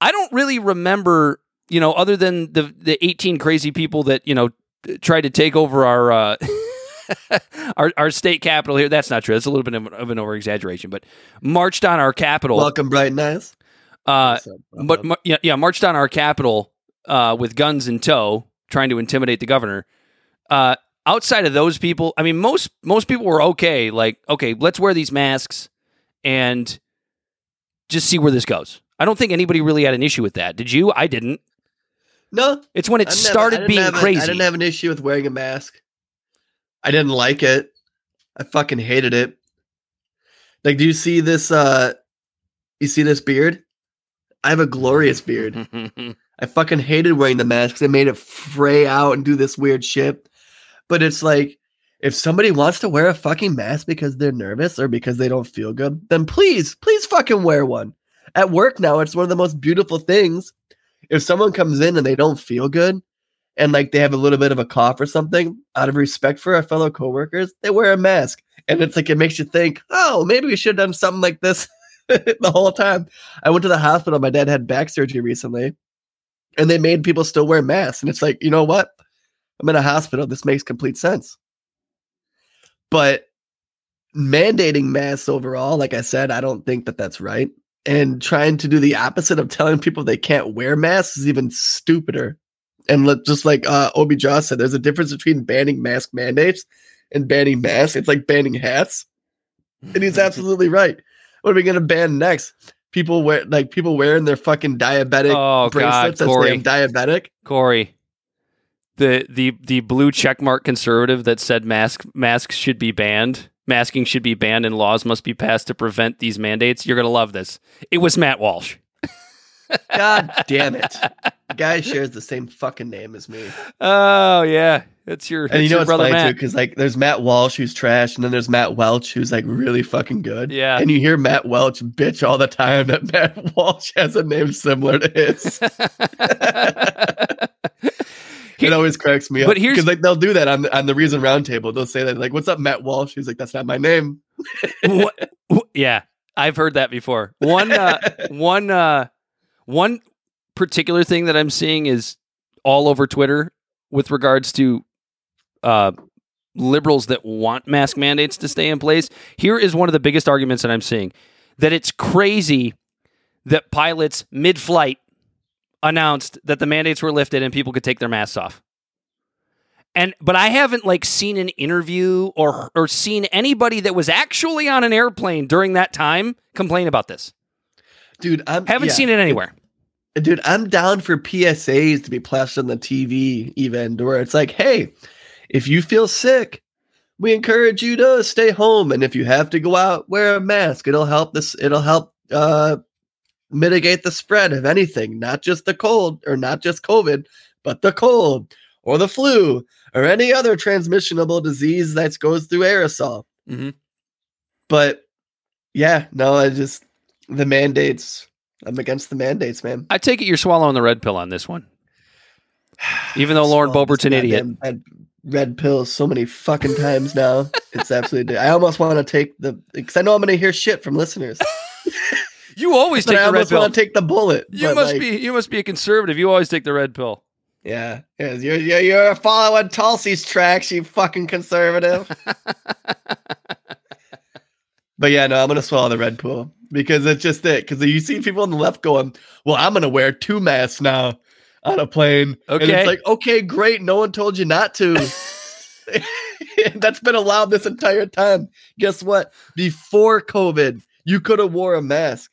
I don't really remember, you know, other than the the 18 crazy people that, you know, tried to take over our uh our our state capital here. That's not true. That's a little bit of, of an over exaggeration, but marched on our capital.
Welcome, Bright Eyes.
Uh, but yeah, yeah, marched on our capital uh, with guns in tow, trying to intimidate the governor. Uh, outside of those people, I mean, most most people were okay. Like, okay, let's wear these masks and just see where this goes. I don't think anybody really had an issue with that. Did you? I didn't.
No,
It's when it
I
started
didn't
being crazy.
I didn't have an issue with wearing a mask. I didn't like it. I fucking hated it. Like, do you see this? uh You see this beard? I have a glorious beard. I fucking hated wearing the mask 'cause it made it fray out and do this weird shit. But it's like, if somebody wants to wear a fucking mask because they're nervous or because they don't feel good, then please, please fucking wear one. At work now, it's one of the most beautiful things. If someone comes in and they don't feel good and like they have a little bit of a cough or something, out of respect for our fellow coworkers, they wear a mask. And it's like, it makes you think, oh, maybe we should have done something like this the whole time. I went to the hospital. My dad had back surgery recently and they made people still wear masks. And it's like, you know what? I'm in a hospital. This makes complete sense. But mandating masks overall, like I said, I don't think that that's right. And trying to do the opposite of telling people they can't wear masks is even stupider. And let, just like uh, Obi Jaw said, there's a difference between banning mask mandates and banning masks. It's like banning hats. And he's absolutely right. What are we going to ban next? People wear like people wearing their fucking diabetic
Oh, God,
bracelets say
Corey.
Diabetic.
Corey, the the the blue checkmark conservative that said mask masks should be banned, masking should be banned, and laws must be passed to prevent these mandates. You're gonna love this. It was Matt Walsh.
God damn it. The guy shares the same fucking name as me.
Oh yeah, it's your
And
it's
you know
brother
funny too? Because like there's Matt Walsh who's trash, and then there's Matt Welch who's like really fucking good.
Yeah.
And you hear Matt Welch bitch all the time that Matt Walsh has a name similar to his. it always cracks me up.
But here's-
because like they'll do that on the, on the Reason Roundtable. They'll say that like, "What's up, Matt Walsh?" He's like, "That's not my name."
What- wh- yeah, I've heard that before. One uh, one uh, one particular thing that I'm seeing is all over Twitter with regards to uh, liberals that want mask mandates to stay in place. Here is one of the biggest arguments that I'm seeing that it's crazy that pilots mid-flight announced that the mandates were lifted and people could take their masks off. And but I haven't like seen an interview or or seen anybody that was actually on an airplane during that time complain about this.
dude, I'm
Haven't
yeah.
seen it anywhere.
Dude, I'm down for PSAs to be plastered on the TV, even where it's like, hey, if you feel sick, we encourage you to stay home, and if you have to go out, wear a mask. It'll help this. It'll help uh, mitigate the spread of anything, not just the cold or not just COVID, but the cold or the flu or any other transmissionable disease that goes through aerosol.
Mhm.
But yeah, no, I just the mandates. I'm against the mandates, man.
I take it you're swallowing the red pill on this one. Even though Lauren Boebert's an idiot.
Red, red pills so many fucking times now. It's absolutely. I almost want to take the because I know I'm going to hear shit from listeners.
You always take the red pill.
want to take the bullet.
You must
like,
be you must be a conservative. You always take the red pill.
Yeah, yeah. You're, you're you're following Tulsi's tracks, you fucking conservative. but yeah, no, I'm gonna swallow the red pill because it's just it. Because you see people on the left going, "Well, I'm gonna wear two masks now on a plane." and
Okay.
it's like, okay, great. No one told you not to. That's been allowed this entire time. Guess what? Before COVID, you could have wore a mask.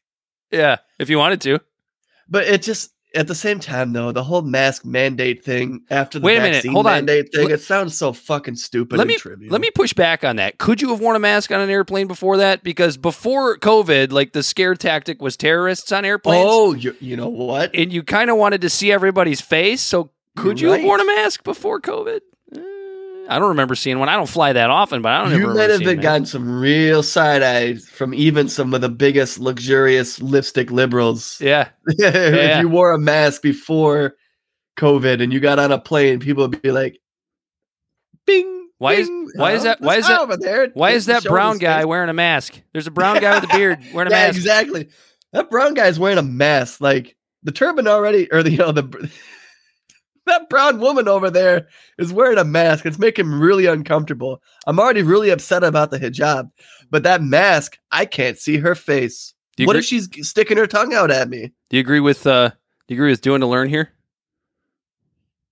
Yeah, if you wanted to.
But it just at the same time though, the whole mask mandate thing after the
Wait a minute, hold on.
mandate thing,
Let-
it sounds so fucking stupid
Let
and
me
trivial.
let me push back on that. Could you have worn a mask on an airplane before that? Because before COVID, like the scare tactic was terrorists on airplanes.
Oh, you, you know what?
and you kind of wanted to see everybody's face. So could you
You're
have worn a mask before COVID? I don't remember seeing one. I don't fly that often, but I don't.
You might have been gotten some real side eyes from even some of the biggest luxurious lipstick liberals.
Yeah,
if
Yeah.
you wore a mask before COVID and you got on a plane, people would be like, "Bing."
Why is-
bing,
why is that- why is that-
over there?
why is that brown guy wearing a mask? There's a brown guy with a beard wearing a
yeah,
mask.
exactly. That brown guy's wearing a mask. Like the turban already, or the you know the that brown woman over there is wearing a mask. It's making me really uncomfortable. I'm already really upset about the hijab, but that mask, I can't see her face. What
agree-
if she's sticking her tongue out at me?
Do you agree with uh do you agree with doing to learn here?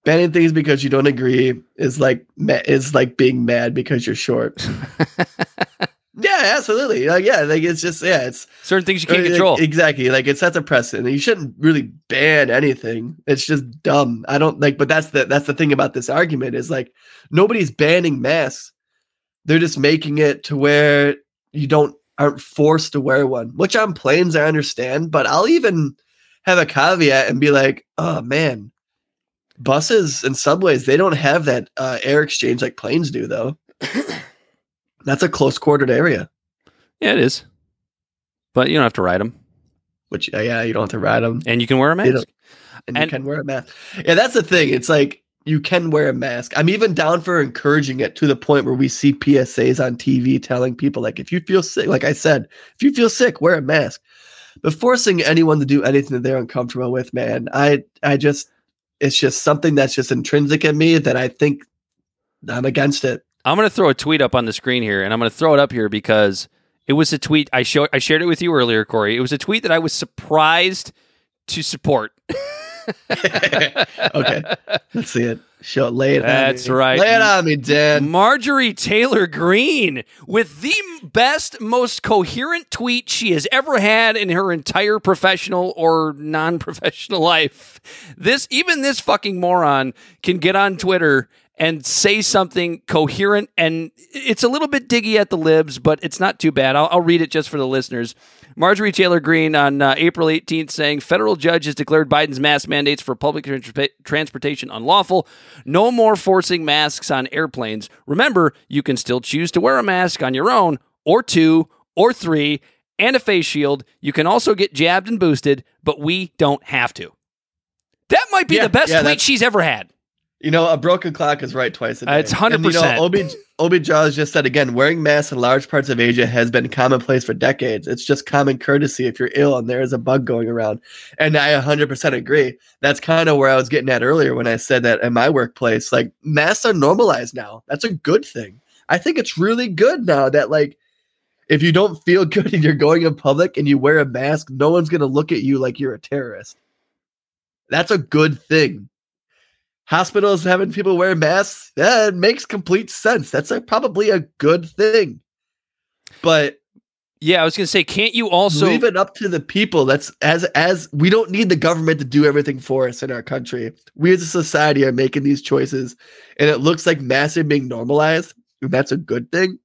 Banning things because you don't agree is like is like being mad because you're short. yeah, absolutely. Like, yeah, like it's just yeah, it's
Certain things you can't
like,
control.
Exactly. Like it sets a precedent. You shouldn't really ban anything. It's just dumb. I don't like. But that's the that's the thing about this argument is like nobody's banning masks. They're just making it to where you don't aren't forced to wear one. Which on planes I understand, but I'll even have a caveat and be like, oh man, buses and subways they don't have that uh, air exchange like planes do though. that's a close quartered area.
yeah, it is. But you don't have to ride them,
Which uh, yeah, you don't have to ride them.
and you can wear a mask.
and,
And-
you can wear a mask. Yeah, that's the thing. It's like you can wear a mask. I'm even down for encouraging it to the point where we see PSAs on TV telling people like if you feel sick, like I said, if you feel sick, wear a mask. But forcing anyone to do anything that they're uncomfortable with, man, I I just it's just something that's just intrinsic in me that I think I'm against it.
I'm going to throw a tweet up on the screen here, and I'm going to throw it up here because it was a tweet I showed. I shared it with you earlier, Corey. It was a tweet that I was surprised to support.
okay, let's see it. Show lay it. on
That's right.
Lay it on me, Dan.
Marjorie Taylor Greene with the best, most coherent tweet she has ever had in her entire professional or non-professional life. This even this fucking moron can get on Twitter and say something coherent and it's a little bit diggy at the libs, but it's not too bad. I'll, I'll read it just for the listeners. Marjorie Taylor Greene on uh, April 18th saying federal judge has declared Biden's mask mandates for public transportation unlawful. No more forcing masks on airplanes. Remember, you can still choose to wear a mask on your own, or two, or three, and a face shield. You can also get jabbed and boosted, but we don't have to. That might be
Yeah,
the best
yeah,
tweet she's ever had.
You know, a broken clock is right twice a
Uh,
day.
it's
And, you know,
100%.
Obi Obi Jaws just said again, wearing masks in large parts of Asia has been commonplace for decades. It's just common courtesy if you're ill and there is a bug going around. And I 100% agree. That's kind of where I was getting at earlier when I said that in my workplace, like masks are normalized now. That's a good thing. I think it's really good now that like if you don't feel good and you're going in public and you wear a mask, no one's going to look at you like you're a terrorist. That's a good thing hospitals having people wear masks? That makes complete sense. That's a, probably a good thing. But
Yeah, I was going to say, can't you also
leave it up to the people. That's as as we don't need the government to do everything for us in our country. We as a society are making these choices and it looks like masks are being normalized and that's a good thing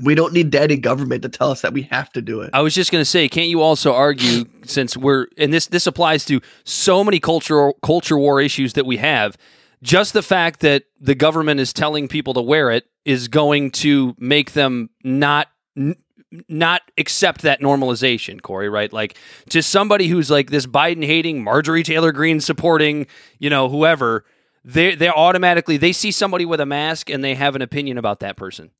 we don't need daddy government to tell us that we have to do it
I was just going to say, can't you also argue since we're and this this applies to so many cultural culture war issues that we have, just the fact that the government is telling people to wear it is going to make them not n- not accept that normalization, Corey, right? Like to somebody who's like this Biden hating, Marjorie Taylor Greene supporting, you know, whoever, they they automatically they see somebody with a mask and they have an opinion about that person.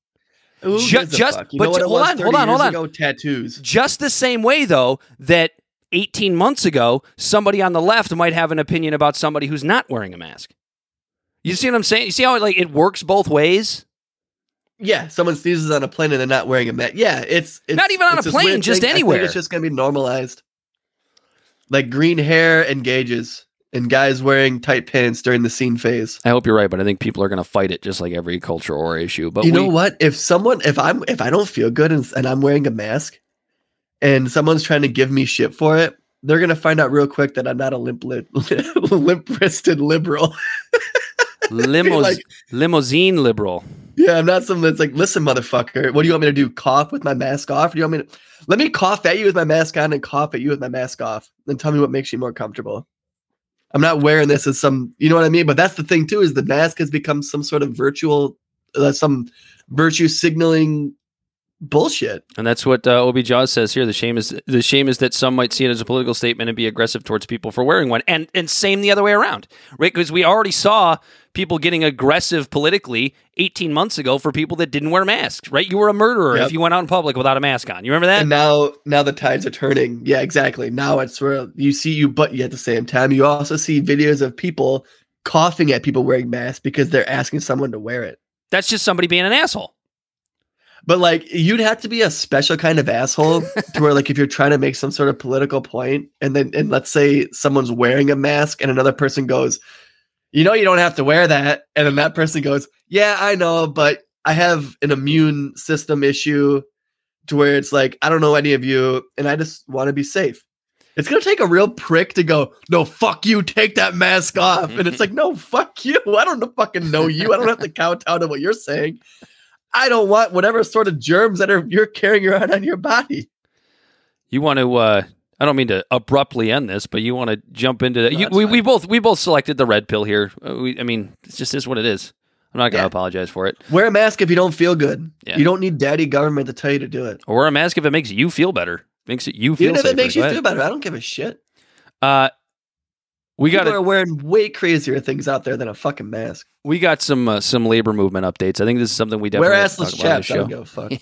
Who
just-
you
but
know what it
hold on, hold on, hold on.
ago? tattoos
Just the same way, though, that 18 months ago, somebody on the left might have an opinion about somebody who's not wearing a mask. You see what I'm saying? You see how it, like it works both ways?
Yeah, someone sneezes on a plane and they're not wearing a mask. Yeah, it's, it's
Not even on a plane, just
thing.
Anywhere.
it's just gonna be normalized. Like green hair engages, and guys wearing tight pants during the scene phase.
I hope you're right, but I think people are going to fight it just like every culture or issue. But
you
we,
know what? If someone, if I'm, if I don't feel good and, and I'm wearing a mask, and someone's trying to give me shit for it, they're gonna find out real quick that I'm not a limp, li- limp wristed liberal.
limous-
like-
limousine liberal.
Yeah, I'm not someone that's like, listen, motherfucker, what do you want me to do? Cough with my mask off? Do you want me to let me cough at you with my mask on and cough at you with my mask off? And tell me what makes you more comfortable. I'm not wearing this as some, you know what I mean? But that's the thing too, is the mask has become some sort of virtual, uh, some virtue signaling bullshit.
And that's what uh, Obi Jaws says here. The shame is the shame is that some might see it as a political statement and be aggressive towards people for wearing one, and and same the other way around, right? Because we already saw people getting aggressive politically 18 months ago for people that didn't wear masks, right? You were a murderer
Yep.
if you went out in public without a mask on. You remember that?
And now, now the tides are turning. Yeah, exactly. Now it's where you see you, but you at the same time, you also see videos of people coughing at people wearing masks because they're asking someone to wear it.
That's just somebody being an asshole.
But like you'd have to be a special kind of asshole to where like if you're trying to make some sort of political point and then and let's say someone's wearing a mask and another person goes, "You know you don't have to wear that." And then that person goes, "Yeah, I know, but I have an immune system issue to where it's like I don't know any of you and I just want to be safe." It's gonna take a real prick to go, no, fuck you, take that mask off. And it's like, no, fuck you. I don't fucking know you. I don't have to count down to what you're saying. I don't want whatever sort of germs that are you're carrying around on your body.
You want to uh I don't mean to abruptly end this, but you want to jump into that.
No,
we,
fine.
we both we both selected the red pill here. Uh, we, I mean, it just is what it is. I'm not going to
Yeah.
apologize for it.
Wear a mask if you don't feel good.
Yeah.
You don't need daddy government to tell you to do it.
Or wear a mask if it makes you feel better. Makes it you feel
Even if
safer.
it makes
Go
you
ahead.
feel better, I don't give a shit.
Uh, we got
are wearing way crazier things out there than a fucking mask.
we got some uh, some labor movement updates. I think this is something we definitely
Wear assless
talk about on
chaps. I don't give a fuck.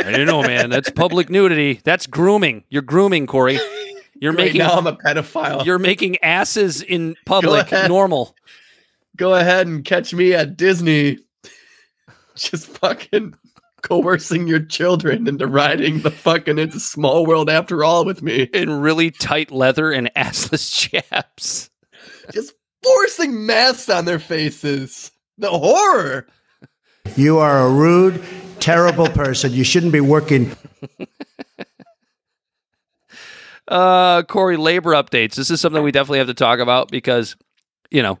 I don't know, man. That's public nudity. That's grooming. You're grooming, Corey. You're
Right
making
now I'm a pedophile.
you're making asses in public
ahead.
normal.
Go ahead and catch me at Disney. Just fucking coercing your children into riding the fucking into small world after all with me.
in really tight leather and assless chaps.
Just forcing masks on their faces. The horror.
You are a rude, terrible person. You shouldn't be working.
Uh, Corey, labor updates. This is something we definitely have to talk about because, you know,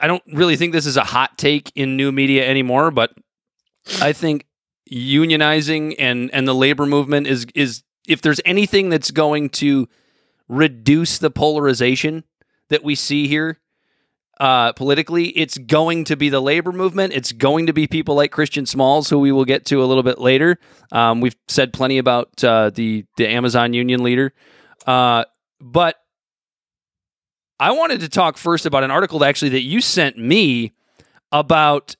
I don't really think this is a hot take in new media anymore, but I think unionizing and and the labor movement is is if there's anything that's going to reduce the polarization that we see here uh, politically, it's going to be the labor movement. It's going to be people like Christian Smalls, who we will get to a little bit later. Um, we've said plenty about uh, the the Amazon union leader, uh, but I wanted to talk first about an article that actually that you sent me about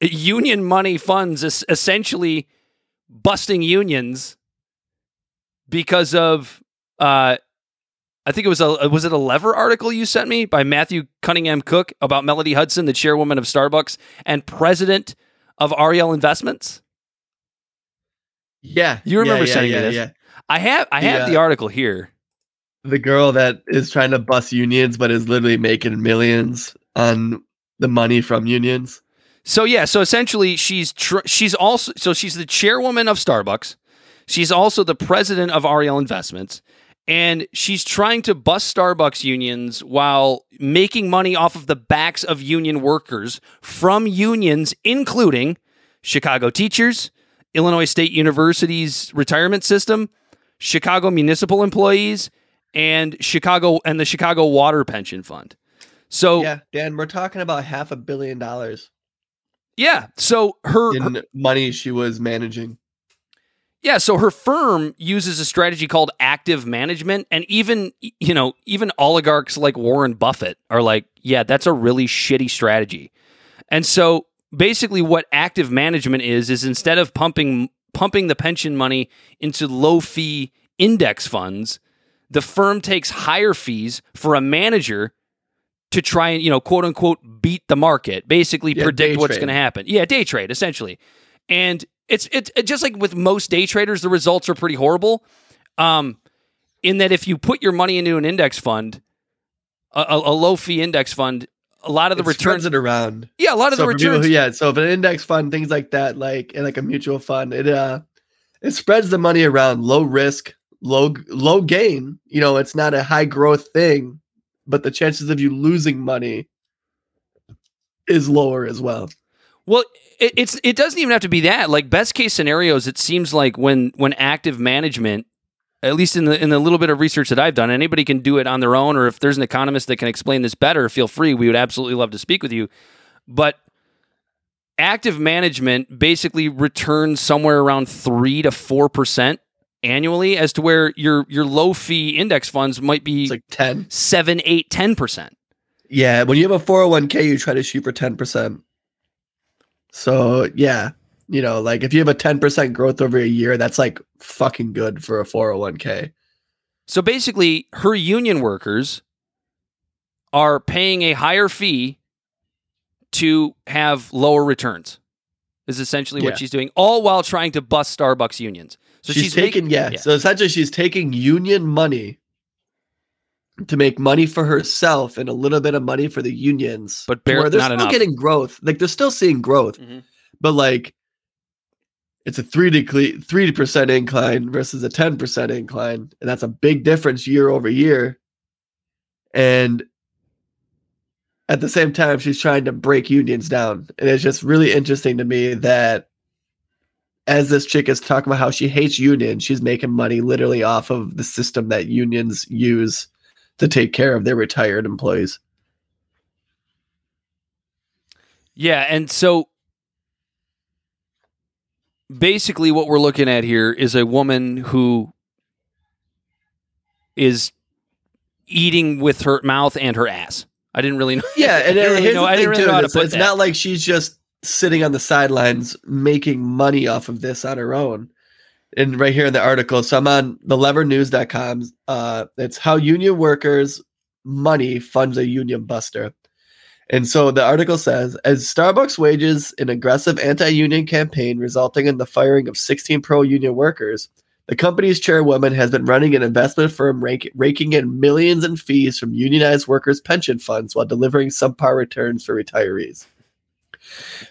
union money funds es- essentially busting unions because of uh, I think it was a was it a lever article you sent me by Matthew Cunningham Cook about Mellody Hobson, the chairwoman of Starbucks and president of Ariel Investments.
Yeah.
You remember
yeah, yeah,
sending me
yeah,
this?
Yeah.
I have I have the article here.
The girl that is trying to bust unions but is literally making millions on the money from unions.
So yeah, so essentially she's tr- she's also so she's the chairwoman of Starbucks. She's also the president of Ariel Investments and she's trying to bust Starbucks unions while making money off of the backs of union workers from unions including Chicago teachers, Illinois State University's retirement system, Chicago municipal employees and Chicago and the Chicago Water Pension Fund. So yeah,
Yeah, Dan, we're talking about half a billion dollars
so her, her
money she was managing.
Yeah, so her firm uses a strategy called active management and even you know, even oligarchs like Warren Buffett are like, yeah, that's a really shitty strategy. And so basically what active management is is instead of pumping pumping the pension money into low fee index funds, the firm takes higher fees for a manager to try and, you know, quote unquote beat the market, basically
Yeah,
predict what's going to happen. Yeah, day trade essentially. And it's it's it, just like with most day traders, the results are pretty horrible. Um, in that if you put your money into an index fund, a, a, a low fee index fund, a lot of the
It
returns,
it around.
yeah, a lot of
so
the returns,
who, yeah, so if an index fund, things like that, like and like a mutual fund, it uh it spreads the money around low risk, low low gain. You know, it's not a high growth thing, but the chances of you losing money is lower as well.
Well, it, it's it doesn't even have to be that. Like best case scenarios, it seems like when when active management, at least in the in the little bit of research that I've done, anybody can do it on their own, or if there's an economist that can explain this better, feel free. We would absolutely love to speak with you. But active management basically returns somewhere around three to four percent annually, as to where your your low fee index funds might be
It's like 10.
seven, eight, ten percent.
Yeah, when you have a 401k, you try to shoot for 10%. So, yeah, you know, like if you have a 10% growth over a year, that's like fucking good for a 401k.
So basically, her union workers are paying a higher fee to have lower returns. Is essentially
Yeah.
what she's doing, all while trying to bust Starbucks unions. So
she's,
she's,
taking
making,
yeah, So essentially, she's taking union money to make money for herself and a little bit of money for the unions.
But bare-
where they're
not
still
enough.
getting growth. Like they're still seeing growth,
Mhm.
but like it's a three decle- three percent incline versus a ten percent incline, and that's a big difference year over year. And at the same time, she's trying to break unions down, and it's just really interesting to me that as this chick is talking about how she hates unions, she's making money literally off of the system that unions use to take care of their retired employees.
Yeah, and so basically what we're looking at here is a woman who is eating with her mouth and her ass. I didn't really know.
Yeah, and uh,
I didn't really know, I didn't really know how to
it's,
put
it's
that.
not like she's just sitting on the sidelines making money off of this on her own. And right here in the article, so I'm on the levernews.com. Uh, it's how union workers' money funds a union buster. And so the article says as Starbucks wages an aggressive anti union campaign resulting in the firing of 16 pro union workers, the company's chairwoman has been running an investment firm rank- raking in millions in fees from unionized workers' pension funds while delivering subpar returns for retirees.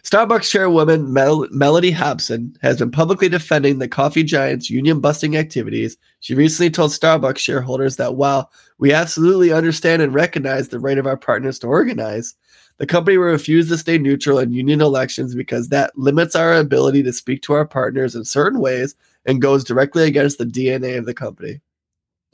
Starbucks chairwoman Mel- Mellody Hobson has been publicly defending the coffee giant's union busting activities. She recently told Starbucks shareholders that while we absolutely understand and recognize the right of our partners to organize, the company will refuse to stay neutral in union elections because that limits our ability to speak to our partners in certain ways and goes directly against the DNA of the company.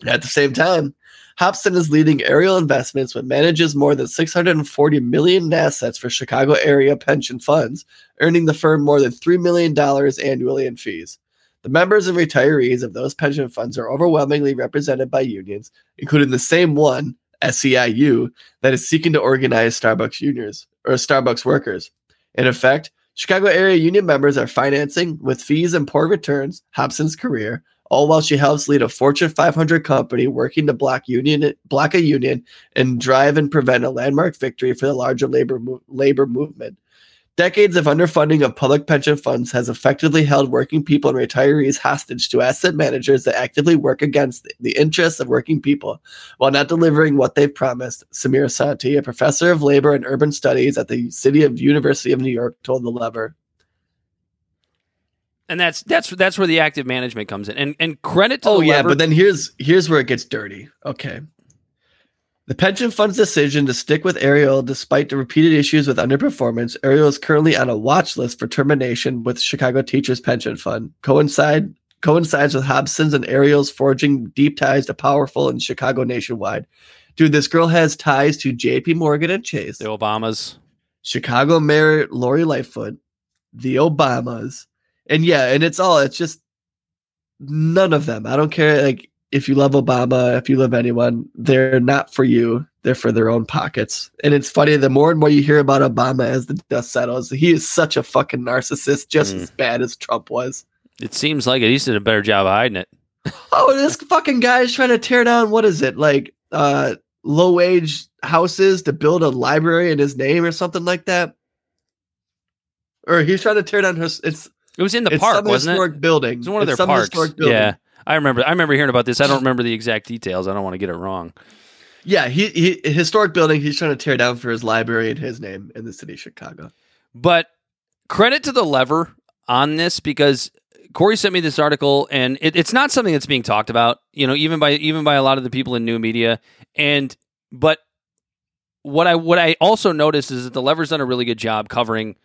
At the same time, Hobson is leading Ariel Investments, which manages more than 640 million in assets for Chicago area pension funds, earning the firm more than $3 million annually in fees. The members and retirees of those pension funds are overwhelmingly represented by unions, including the same one, SEIU, that is seeking to organize Starbucks unions or Starbucks workers. In effect, Chicago area union members are financing, with fees and poor returns, Hobson's career, all while she helps lead a Fortune 500 company working to block union block a union and drive and prevent a landmark victory for the larger labor labor movement. Decades of underfunding of public pension funds has effectively held working people and retirees hostage to asset managers that actively work against the interests of working people while not delivering what they've promised. Samir Santi, a professor of labor and urban studies at the City of University of New York, told the Lever.
And that's that's that's where the active management comes in. And and credit to
Oh
the
yeah,
lever-
but then here's here's where it gets dirty. Okay. The pension fund's decision to stick with Ariel despite the repeated issues with underperformance, Ariel is currently on a watch list for termination with Chicago Teachers Pension Fund. Coincide coincides with Hobson's and Ariel's forging deep ties to powerful in Chicago nationwide. Dude, this girl has ties to JP Morgan and Chase,
the Obamas.
Chicago Mayor Lori Lightfoot, the Obamas, and yeah, and it's all it's just none of them. I don't care like if you love Obama, if you love anyone, they're not for you. They're for their own pockets. And it's funny, the more and more you hear about Obama as the dust settles, he is such a fucking narcissist, just
Mm.
as bad as Trump was.
It seems like it. He did a better job of hiding it.
Oh, this fucking guy is trying to tear down what is it? Like uh low wage houses to build a library in his name or something like that. Or he's trying to tear down his it's
It was in the
it's
park,
some
wasn't it?
historic building.
It was in one of
It's
their
some
parks.
historic building.
Yeah, I remember. I remember hearing about this. I don't remember the exact details. I don't want to get it wrong.
Yeah, he, he historic building he's trying to tear down for his library in his name in the city of Chicago.
But credit to the lever on this because Corey sent me this article, and it, it's not something that's being talked about. You know, even by even by a lot of the people in new media. And but what I what I also noticed is that the lever's done a really good job covering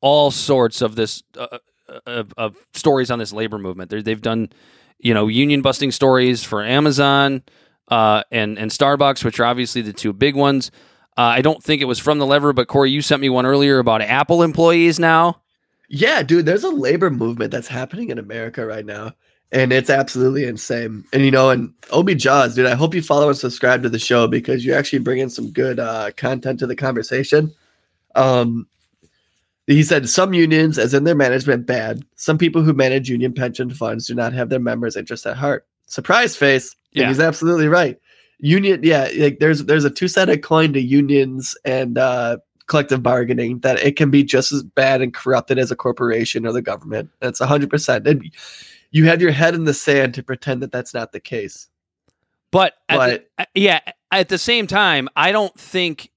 all sorts of this uh, of, of stories on this labor movement. They're, they've done you know union busting stories for Amazon uh, and and Starbucks, which are obviously the two big ones. Uh, I don't think it was from the lever, but Corey, you sent me one earlier about Apple employees now.
Yeah, dude, there's a labor movement that's happening in America right now. And it's absolutely insane. And you know, and Obi Jaws, dude, I hope you follow and subscribe to the show because you're actually bringing some good uh, content to the conversation. Um, he said some unions, as in their management, bad. Some people who manage union pension funds do not have their members' interests at heart. Surprise face. And
Yeah.
he's absolutely right. union yeah like there's there's a two-sided coin to unions and uh collective bargaining that it can be just as bad and corrupted as a corporation or the government that's 100% and you have your head in the sand to pretend that that's not the case
But,
But-
the, yeah, at the same time, I don't think.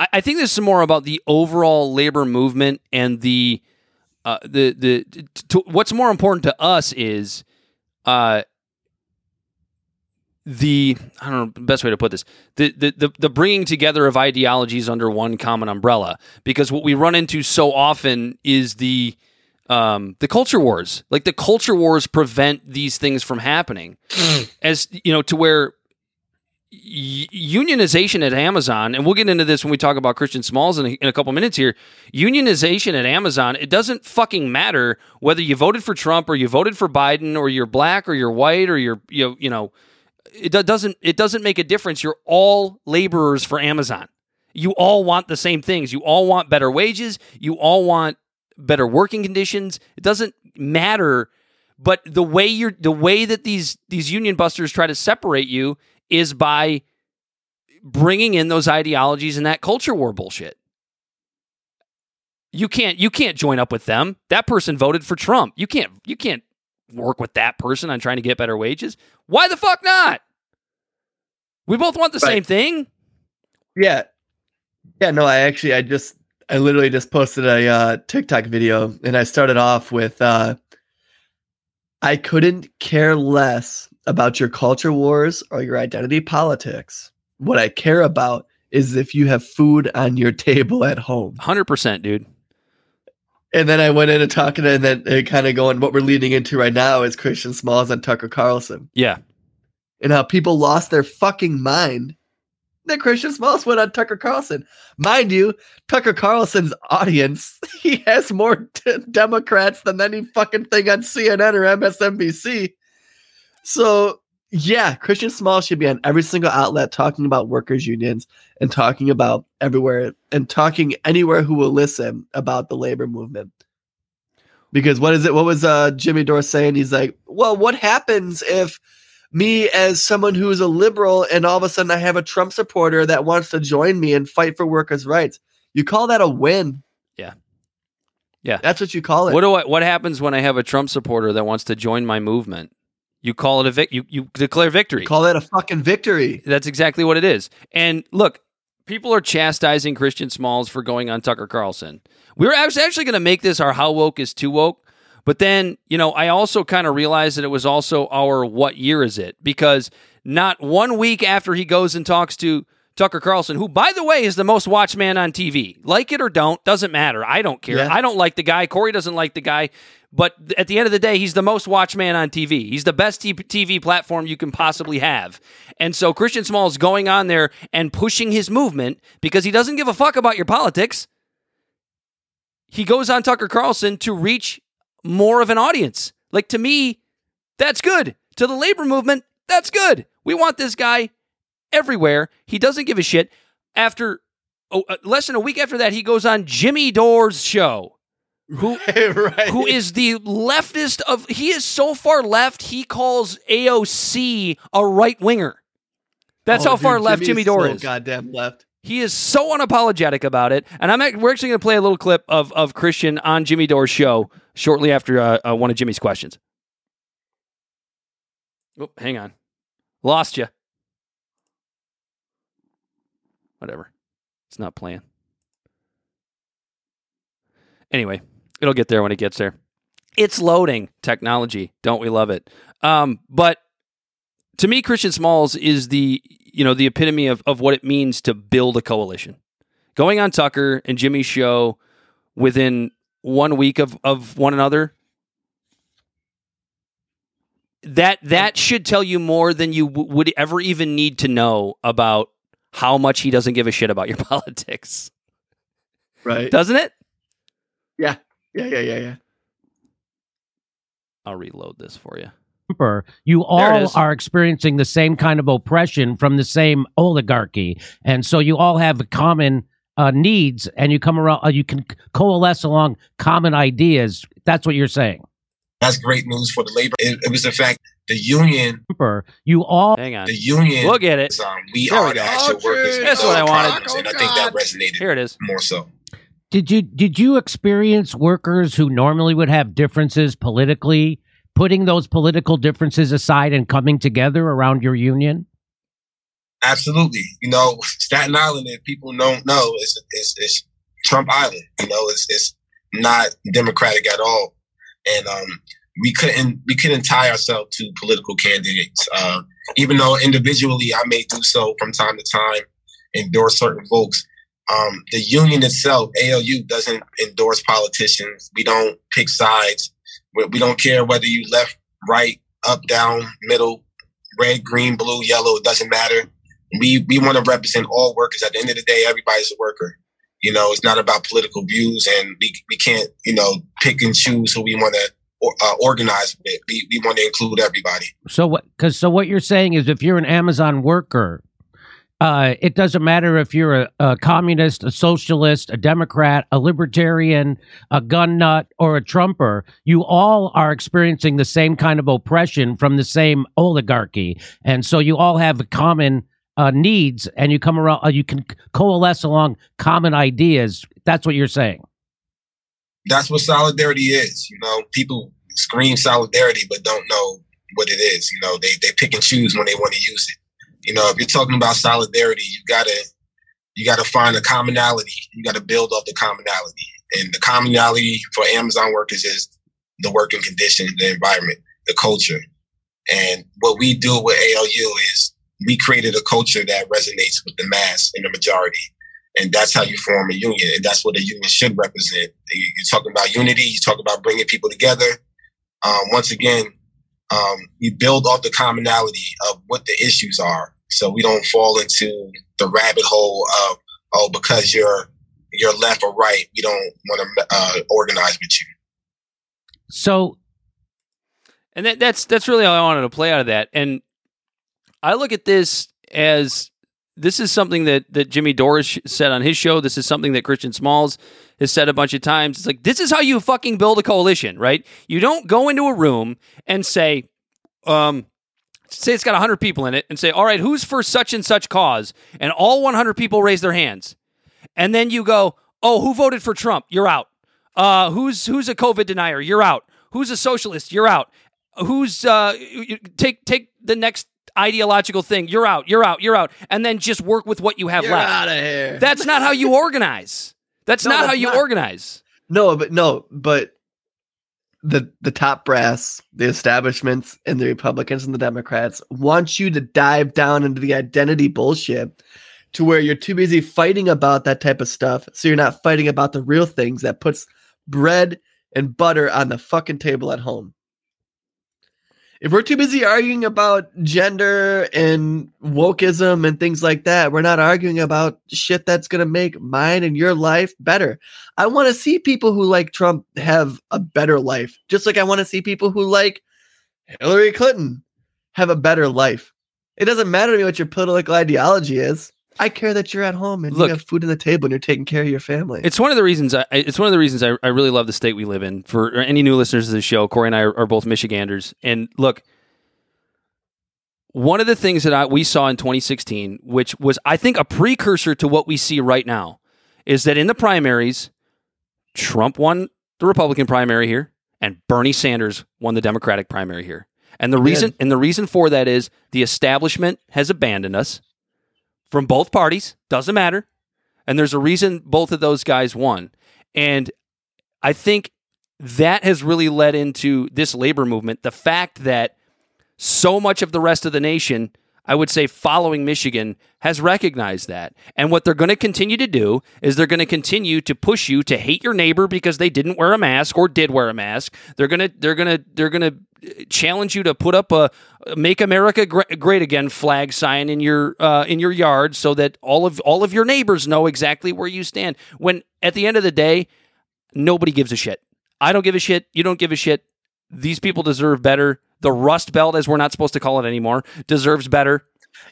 I, I think this is more about the overall labor movement and the uh, the the to, what's more important to us is uh the I don't know the best way to put this the, the the the bringing together of ideologies under one common umbrella. Because what we run into so often is the um, the culture wars. Like the culture wars prevent these things from happening. As you know to where unionization at Amazon, and we'll get into this when we talk about Christian Smalls in a, in a couple minutes here. Unionization at Amazon, it doesn't fucking matter whether you voted for Trump or you voted for Biden or you're black or you're white or you're you you know it doesn't it doesn't make a difference. You're all laborers for Amazon. You all want the same things. You all want better wages. You all want better working conditions. It doesn't matter but the way you're the way that these these union busters try to separate you is by bringing in those ideologies and that culture war bullshit. You can't you can't join up with them. That person voted for trump. You can't you can't work with that person on trying to get better wages. Why the fuck not? We both want the
Right.
same thing.
Yeah. Yeah, no, I actually I just I literally just posted a uh TikTok video and I started off with uh I couldn't care less about your culture wars or your identity politics. What I care about is if you have food on your table at home.
100% dude
And then I went into talking and then kind of going what we're leading into right now is Christian Smalls and Tucker Carlson
yeah
and how people lost their fucking mind that Christian Smalls went on Tucker Carlson. Mind you, Tucker Carlson's audience, he has more d- Democrats than any fucking thing on CNN or MSNBC. So, yeah, Christian Small should be on every single outlet talking about workers' unions and talking about everywhere and talking anywhere who will listen about the labor movement. Because what is it? What was uh, Jimmy Dore saying? He's like, well, what happens if me as someone who's a liberal and all of a sudden I have a Trump supporter that wants to join me and fight for workers' rights. You call that a win.
Yeah. Yeah.
That's what you call it.
What do I, what happens when I have a Trump supporter that wants to join my movement? You call it a vic- you you declare victory.
You call that a fucking victory.
That's exactly what it is. And look, people are chastising Christian Smalls for going on Tucker Carlson. We were actually going to make this our how woke is too woke, but then you know I also kind of realized that it was also our what year is it because not one week after he goes and talks to Tucker Carlson, who by the way is the most watched man on TV, like it or don't, doesn't matter. I don't care.
Yeah.
I don't like the guy. Corey doesn't like the guy. But at the end of the day, he's the most watched man on TV. He's the best t- TV platform you can possibly have. And so Christian Small is going on there and pushing his movement because he doesn't give a fuck about your politics. He goes on Tucker Carlson to reach more of an audience. Like to me, that's good. To the labor movement, that's good. We want this guy everywhere. He doesn't give a shit. After oh, uh, less than a week after that, he goes on Jimmy Dore's show who
right.
who is the leftist of he is so far left he calls AOC a right winger. That's
Oh,
how far left Jimmy
is
Dore
so
is.
Goddamn left.
He is so unapologetic about it. And I'm we're actually going to play a little clip of of Christian on Jimmy Dore's show shortly after uh, uh, one of Jimmy's questions. Oh, hang on, lost you. Whatever, it's not playing. Anyway, it'll get there when it gets there. It's loading technology. Don't we love it? Um, but to me, Christian Smalls is the you know the epitome of, of what it means to build a coalition. Going on Tucker and Jimmy's show within one week of, of one another. That that should tell you more than you w- would ever even need to know about how much he doesn't give a shit about your politics,
Right.
doesn't it?
Yeah, yeah, yeah, yeah. Yeah.
I'll reload this for you.
You all are experiencing the same kind of oppression from the same oligarchy, and so you all have common uh, needs, and you come around. Uh, you can coalesce along common ideas. That's what you're saying.
That's great news for the labor. It, it was the fact the union,
Trumper, you all
Hang on.
the union,
We'll get it.
is, um, we
There we
are the actual
Okay.
workers.
That's what I wanted.
problems, and I think that resonated
Here it is.
more so.
did you did you experience workers who normally would have differences politically putting those political differences aside and coming together around your union?
Absolutely. You know, Staten Island, if people don't know, is is is Trump Island. You know, it's it's not democratic at all, and um, we couldn't we couldn't tie ourselves to political candidates. Uh, even though individually I may do so from time to time, endorse certain folks. Um, the union itself, ALU, doesn't endorse politicians. We don't pick sides. We, we don't care whether you left, right, up, down, middle, red, green, blue, yellow. It doesn't matter we we want to represent all workers. At the end of the day, everybody's a worker. You know, it's not about political views, and we we can't you know pick and choose who we want to uh, organize with. We we want to include everybody.
So what? Because so what you're saying is, if you're an Amazon worker, uh, it doesn't matter if you're a, a communist, a socialist, a Democrat, a libertarian, a gun nut, or a Trumper. You all are experiencing the same kind of oppression from the same oligarchy, and so you all have common uh, needs, and you come around. Uh, you can coalesce along common ideas. That's what you're saying.
That's what solidarity is. You know, people scream solidarity but don't know what it is. You know, they they pick and choose when they want to use it. You know, if you're talking about solidarity, you gotta you gotta find a commonality. You gotta build up the commonality. And the commonality for Amazon workers is the working conditions, the environment, the culture. And what we do with ALU is we created a culture that resonates with the mass and the majority. And that's how you form a union. And that's what a union should represent. You- You're talking about unity, you talk about bringing people together. Um, once again, um, we build off the commonality of what the issues are. So we don't fall into the rabbit hole of, oh, because you're you're left or right, we don't want to uh, organize with you.
So
And that, that's that's really all I wanted to play out of that. And I look at this as this is something that that Jimmy Dore's said on his show. This is something that Christian Smalls has said a bunch of times. It's like this is how you fucking build a coalition, right? You don't go into a room and say, um, say it's got 100 people in it and say, all right, who's for such and such cause? And all 100 people raise their hands. And then you go, oh, who voted for Trump? You're out. Uh, who's who's a COVID denier? You're out. Who's a socialist? You're out. Who's uh, take take the next ideological thing? You're out. You're out. You're out. And then just work with what you have
You're
left.
out of here.
That's not how you organize. That's
No,
not how you
not.
organize.
No, but no, but the the top brass, the establishments, and the Republicans and the Democrats want you to dive down into the identity bullshit to where you're too busy fighting about that type of stuff, so you're not fighting about the real things that puts bread and butter on the fucking table at home. If we're too busy arguing about gender and wokeism and things like that, we're not arguing about shit that's going to make mine and your life better. I want to see people who like Trump have a better life, just like I want to see people who like Hillary Clinton have a better life. It doesn't matter to me what your political ideology is. I care that you're at home and
Look-
you have food on the table and you're taking care of your family.
It's one of the reasons. I, it's one of the reasons I, I really love the state we live in. For any new listeners to the show, Corey and I are, are both Michiganders, and look, one of the things that I, we saw in 2016, which was I think a precursor to what we see right now, is that in the primaries, Trump won the Republican primary here, and Bernie Sanders won the Democratic primary here. And the reason and the reason for that is the establishment has abandoned us from both parties. Doesn't matter. And there's a reason both of those guys won. And I think that has really led into this labor movement. The fact that so much of the rest of the nation, I would say, following Michigan, has recognized that. And what they're going to continue to do is they're going to continue to push you to hate your neighbor because they didn't wear a mask or did wear a mask. They're going to they're going to they're going to challenge you to put up a "Make America Great Again" flag sign in your uh, in your yard so that all of all of your neighbors know exactly where you stand. When at the end of the day, nobody gives a shit. I don't give a shit. You don't give a shit. These people deserve better. The Rust Belt, as we're not supposed to call it anymore, deserves better.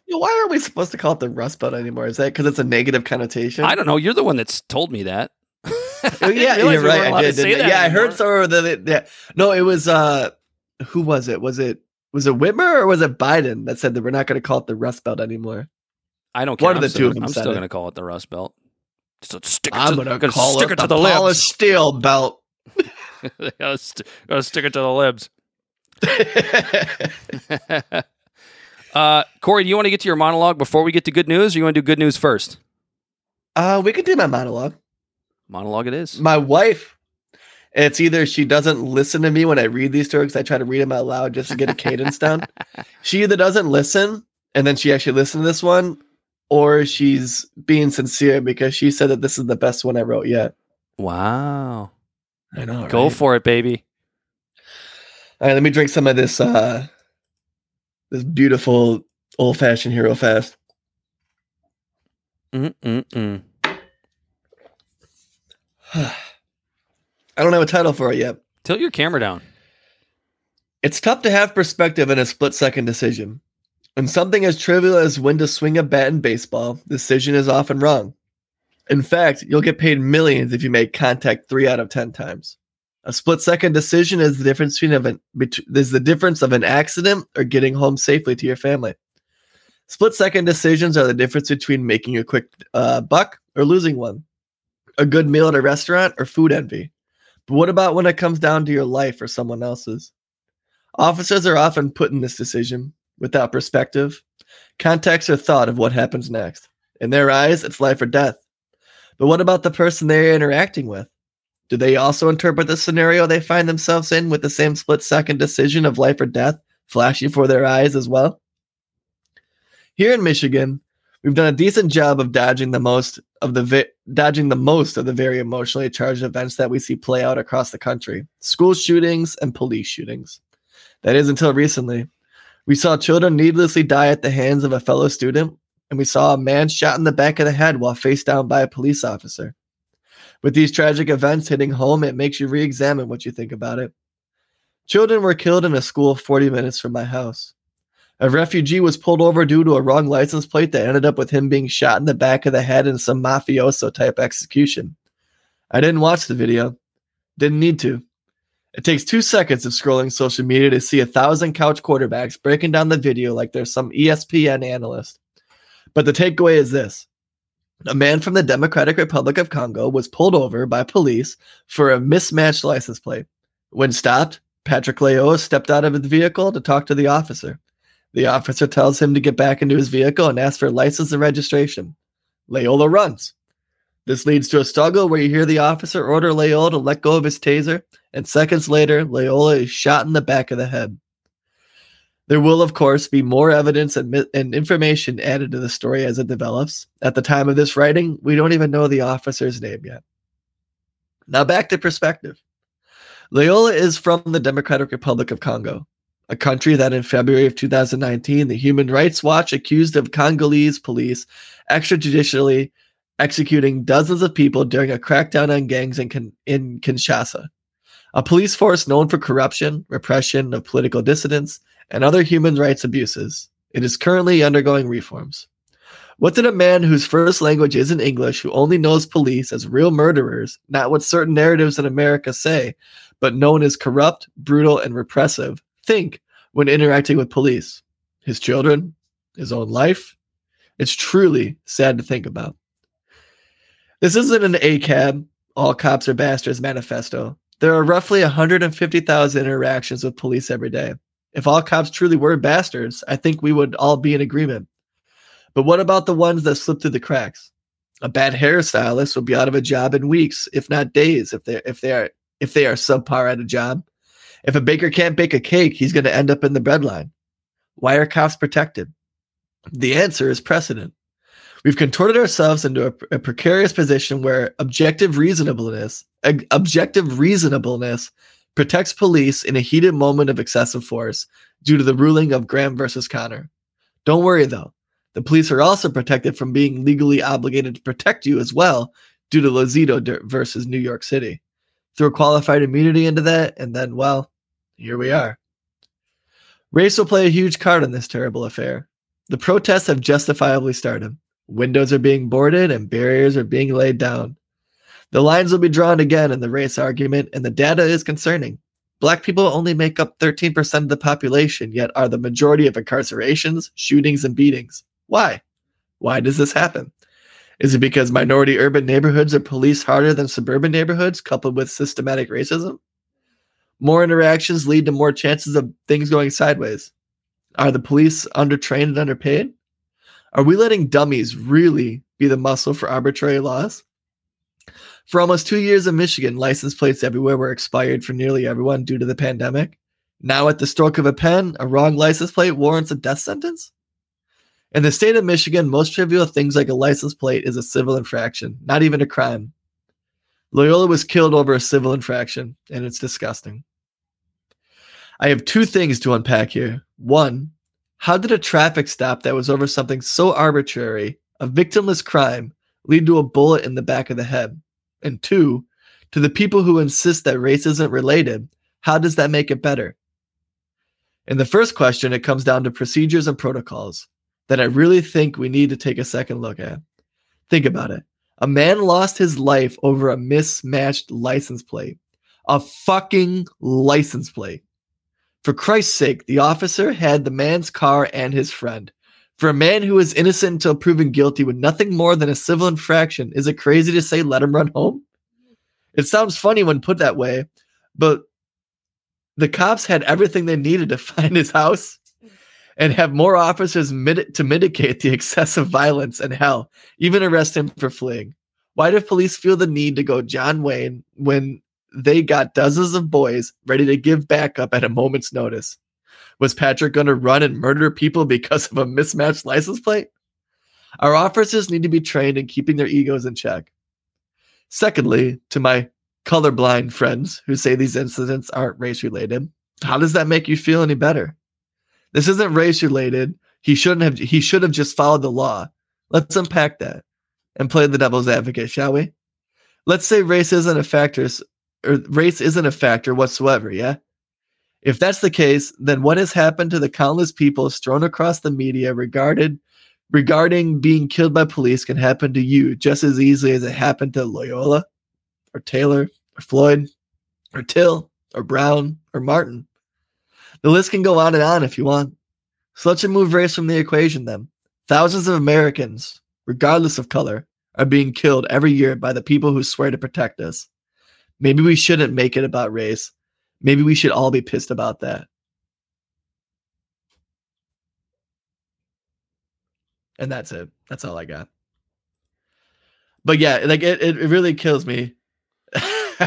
You know, why are we supposed to call it the Rust Belt anymore? Is that because it's a negative connotation?
I don't know. You're the one that's told me that.
Oh, yeah, you're right. I did. didn't I? Yeah, I heard
somewhere.
that. It, yeah. No, it was. uh Who was it? Was it? Was it Whitmer or was it Biden that said that we're not going to call it the Rust Belt anymore?
I don't care.
One of
I'm
the
still,
two of them
I'm
said
still going to call it the Rust Belt. Just stick it
I'm
to,
going
gonna
call
stick
it,
it to
the,
the
steel belt.
gotta, st- gotta stick it to the libs. uh, Corey, do you want to get to your monologue before we get to good news, or you want to do good news first?
uh, we could do my monologue.
Monologue it is.
My wife, it's either she doesn't listen to me when I read these because I try to read them out loud just to get a cadence down. She either doesn't listen and then she actually listened to this one, or she's being sincere because she said that this is the best one I wrote yet.
Wow.
I know.
Go
right?
for it, baby.
All right, let me drink some of this uh this beautiful old fashioned hero fast.
Mm-mm-mm.
I don't have a title for it yet.
Tilt your camera down.
It's tough to have perspective in a split second decision. In something as trivial as when to swing a bat in baseball, the decision is often wrong. In fact, you'll get paid millions if you make contact three out of ten times. A split second decision is the difference between of an is the difference of an accident or getting home safely to your family. Split second decisions are the difference between making a quick uh, buck or losing one, a good meal at a restaurant or food envy. But what about when it comes down to your life or someone else's? Officers are often put in this decision without perspective, context, or thought of what happens next. In their eyes, it's life or death. But what about the person they're interacting with? Do they also interpret the scenario they find themselves in with the same split second decision of life or death flashing before their eyes as well? Here in Michigan, we've done a decent job of dodging the most of the vi- dodging the most of the very emotionally charged events that we see play out across the country: school shootings and police shootings. That is until recently. We saw children needlessly die at the hands of a fellow student, and we saw a man shot in the back of the head while face down by a police officer. With these tragic events hitting home, it makes you re examine what you think about it. Children were killed in a school 40 minutes from my house. A refugee was pulled over due to a wrong license plate that ended up with him being shot in the back of the head in some mafioso type execution. I didn't watch the video. Didn't need to. It takes two seconds of scrolling social media to see a thousand couch quarterbacks breaking down the video like there's some ESPN analyst. But the takeaway is this a man from the Democratic Republic of Congo was pulled over by police for a mismatched license plate. When stopped, Patrick Lyoya stepped out of his vehicle to talk to the officer. The officer tells him to get back into his vehicle and asks for license and registration. Lyoya runs. This leads to a struggle where you hear the officer order Lyoya to let go of his taser, and seconds later, Lyoya is shot in the back of the head. There will, of course, be more evidence and, and information added to the story as it develops. At the time of this writing, we don't even know the officer's name yet. Now, back to perspective. Lyoya is from the Democratic Republic of Congo, a country that in February of 2019, the Human Rights Watch accused of Congolese police extrajudicially executing dozens of people during a crackdown on gangs in, in Kinshasa. A police force known for corruption, repression of political dissidents, and other human rights abuses. It is currently undergoing reforms. What did a man whose first language isn't English, who only knows police as real murderers, not what certain narratives in America say, but known as corrupt, brutal, and repressive, think when interacting with police? His children? His own life? It's truly sad to think about. This isn't an ACAB, all cops are bastards manifesto. There are roughly 150,000 interactions with police every day. If all cops truly were bastards, I think we would all be in agreement. But what about the ones that slip through the cracks? A bad hairstylist will be out of a job in weeks, if not days, if they if they are if they are subpar at a job. If a baker can't bake a cake, he's going to end up in the breadline. Why are cops protected? The answer is precedent. We've contorted ourselves into a, a precarious position where objective reasonableness, objective reasonableness protects police in a heated moment of excessive force due to the ruling of Graham versus Connor. Don't worry though. The police are also protected from being legally obligated to protect you as well due to Lozito versus New York City. Throw qualified immunity into that, and then, well, here we are. Race will play a huge card in this terrible affair. The protests have justifiably started. Windows are being boarded and barriers are being laid down. The lines will be drawn again in the race argument, and the data is concerning. Black people only make up 13% of the population, yet are the majority of incarcerations, shootings, and beatings. Why? Why does this happen? Is it because minority urban neighborhoods are policed harder than suburban neighborhoods, coupled with systematic racism? More interactions lead to more chances of things going sideways. Are the police undertrained and underpaid? Are we letting dummies really be the muscle for arbitrary laws? For almost two years in Michigan, license plates everywhere were expired for nearly everyone due to the pandemic. Now, at the stroke of a pen, a wrong license plate warrants a death sentence? In the state of Michigan, most trivial things like a license plate is a civil infraction, not even a crime. Lyoya was killed over a civil infraction, and it's disgusting. I have two things to unpack here. One, how did a traffic stop that was over something so arbitrary, a victimless crime, lead to a bullet in the back of the head? And two, to the people who insist that race isn't related, how does that make it better? In the first question, it comes down to procedures and protocols that I really think we need to take a second look at. Think about it. A man lost his life over a mismatched license plate. A fucking license plate. For Christ's sake, the officer had the man's car and his friend. For a man who is innocent until proven guilty with nothing more than a civil infraction, is it crazy to say let him run home? It sounds funny when put that way, but the cops had everything they needed to find his house and have more officers mit- to mitigate the excessive violence and hell, even arrest him for fleeing. Why do police feel the need to go John Wayne when they got dozens of boys ready to give backup at a moment's notice? Was Patrick going to run and murder people because of a mismatched license plate? Our officers need to be trained in keeping their egos in check. Secondly, to my colorblind friends who say these incidents aren't race related, how does that make you feel any better? This isn't race related. He shouldn't have he should have just followed the law. Let's unpack that and play the devil's advocate, shall we? Let's say race isn't a factor or race isn't a factor whatsoever, yeah? If that's the case, then what has happened to the countless people strewn across the media regarded regarding being killed by police can happen to you just as easily as it happened to Lyoya or Taylor or Floyd or Till or Brown or Martin. The list can go on and on if you want. So let's remove race from the equation then. Thousands of Americans, regardless of color, are being killed every year by the people who swear to protect us. Maybe we shouldn't make it about race Maybe we should all be pissed about that. And that's it. That's all I got. But yeah, like it, it really kills me.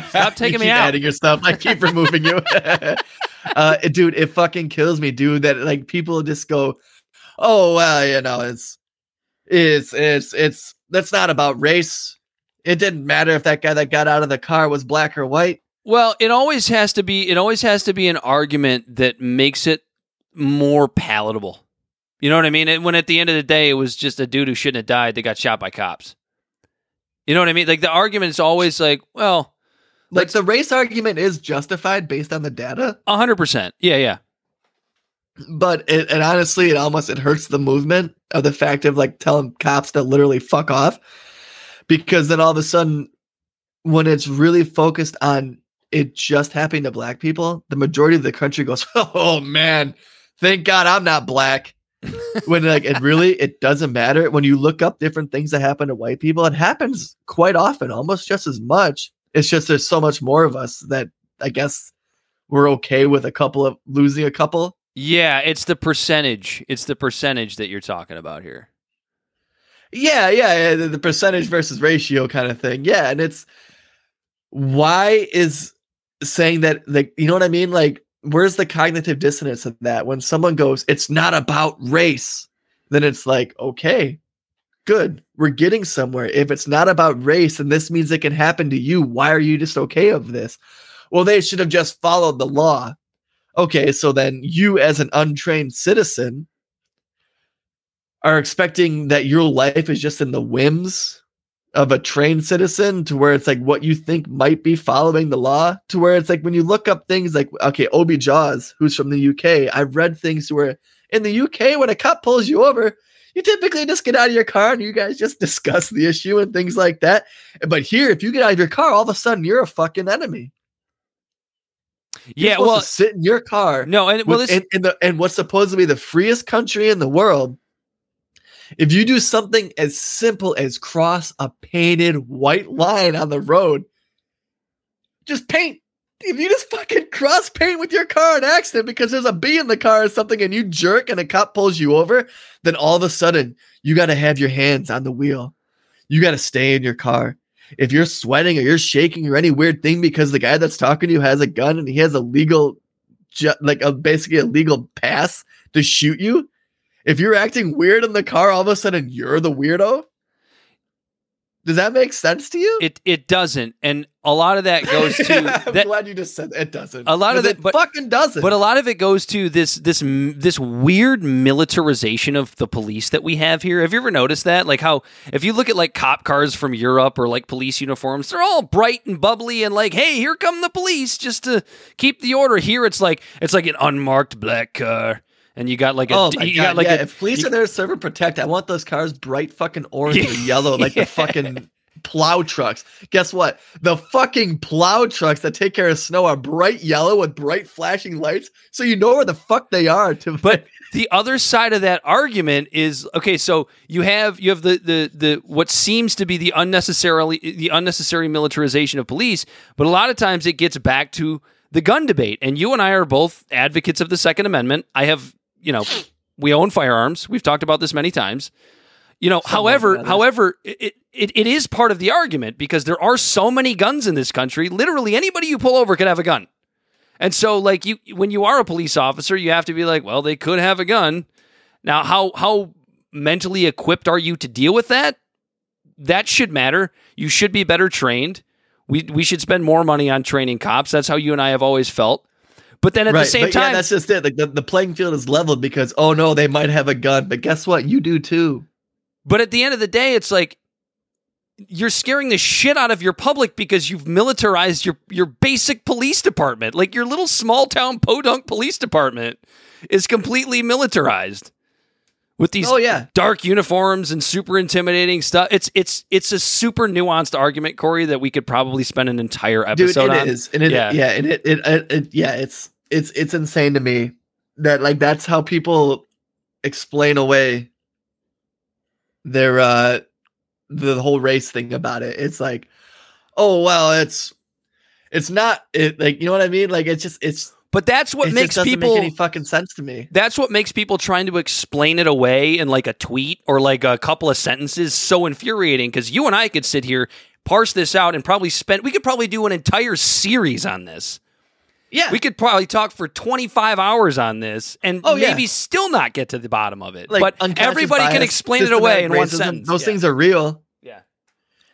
Stop taking me out.
Adding your stuff. I keep removing you. uh, dude, it fucking kills me, dude. That like people just go, oh well, you know, it's it's it's it's that's not about race. It didn't matter if that guy that got out of the car was black or white.
Well, it always has to be. It always has to be an argument that makes it more palatable. You know what I mean? when at the end of the day, it was just a dude who shouldn't have died that got shot by cops. You know what I mean? Like the argument is always like, well,
like the race argument is justified based on the data.
hundred percent. Yeah, yeah.
But it, and honestly, it almost it hurts the movement of the fact of like telling cops to literally fuck off, because then all of a sudden, when it's really focused on it just happened to black people, the majority of the country goes, "Oh man, thank God I'm not black." when like it really it doesn't matter when you look up different things that happen to white people, it happens quite often, almost just as much. It's just there's so much more of us that I guess we're okay with a couple of losing a couple.
Yeah, it's the percentage. It's the percentage that you're talking about here.
Yeah, yeah, yeah the percentage versus ratio kind of thing. Yeah, and it's why is saying that like you know what I mean? Like where's the cognitive dissonance of that when someone goes, it's not about race, then it's like, okay, good. We're getting somewhere. If it's not about race and this means it can happen to you, why are you just okay of this? Well, they should have just followed the law. Okay, so then you as an untrained citizen are expecting that your life is just in the whims of a trained citizen to where it's like what you think might be following the law to where it's like when you look up things like okay obi jaws who's from the uk i've read things where in the uk when a cop pulls you over you typically just get out of your car and you guys just discuss the issue and things like that but here if you get out of your car all of a sudden you're a fucking enemy You're
Yeah, well,
sit in your car.
no, and well,
with-
this,
the and what's supposed to be the freest country in the world. If you do something as simple as cross a painted white line on the road, just paint. If you just fucking cross paint with your car an accident because there's a bee in the car or something and you jerk and a cop pulls you over, then all of a sudden you got to have your hands on the wheel. You got to stay in your car. If you're sweating or you're shaking or any weird thing because the guy that's talking to you has a gun and he has a legal, like a basically a legal pass to shoot you, if you're acting weird in the car, all of a sudden you're the weirdo. Does that make sense to you?
it it doesn't, and a lot of that goes to
I'm
that.
glad you just said it doesn't.
A lot of it-
it
but-
fucking doesn't.
But a lot of it goes to this this this weird militarization of the police that we have here. Have you ever noticed that? Like how if you look at like cop cars from Europe or like police uniforms, they're all bright and bubbly and like, hey, here come the police just to keep the order. Here it's like it's like an unmarked black car, and you got like a
Oh my
you
god!
got like
yeah,
a,
if police
you-
are there to serve and protect, I want those cars bright fucking orange or yellow, like
Yeah.
the fucking plow trucks. Guess what? The fucking plow trucks that take care of snow are bright yellow with bright flashing lights, so you know where the fuck they are. To
But the other side of that argument is okay. So you have you have the the the what seems to be the unnecessarily the unnecessary militarization of police, but a lot of times it gets back to the gun debate. And you and I are both advocates of the Second Amendment. I have you know we own firearms. We've talked about this many times. You know,
Some
however, however, it, it it is part of the argument because there are so many guns in this country. Literally, anybody you pull over could have a gun. And so, like you, when you are a police officer, you have to be like, well, they could have a gun. Now, how how mentally equipped are you to deal with that? That should matter. You should be better trained. We we should spend more money on training cops. That's how you and I have always felt. But then at the same
but yeah,
time,
that's just it. Like the, the playing field is leveled because oh no, they might have a gun, but guess what? You do too.
But at the end of the day, it's like you're scaring the shit out of your public because you've militarized your your basic police department. Like your little small town podunk police department is completely militarized with these
Oh yeah,
dark uniforms and super intimidating stuff. It's it's it's a super nuanced argument, Corey, that we could probably spend an entire
dude,
episode
it
on.
is, and it,
Yeah.
yeah, and it, it, it, it, yeah, it's it's it's insane to me that like that's how people explain away their uh the whole race thing about it. It's like, oh well, it's it's not it like you know what I mean? Like it's just it's
But that's what
it
makes
just doesn't
people
make any fucking sense to me.
That's what makes people trying to explain it away in like a tweet or like a couple of sentences so infuriating because you and I could sit here, parse this out, and probably spend, we could probably do an entire series on this.
Yeah,
We could probably talk for 25 hours on this and
Oh, yeah.
maybe still not get to the bottom of it.
like
but everybody can explain it away in
systematic
one
racism,
sentence.
Those
Yeah.
things are real.
Yeah.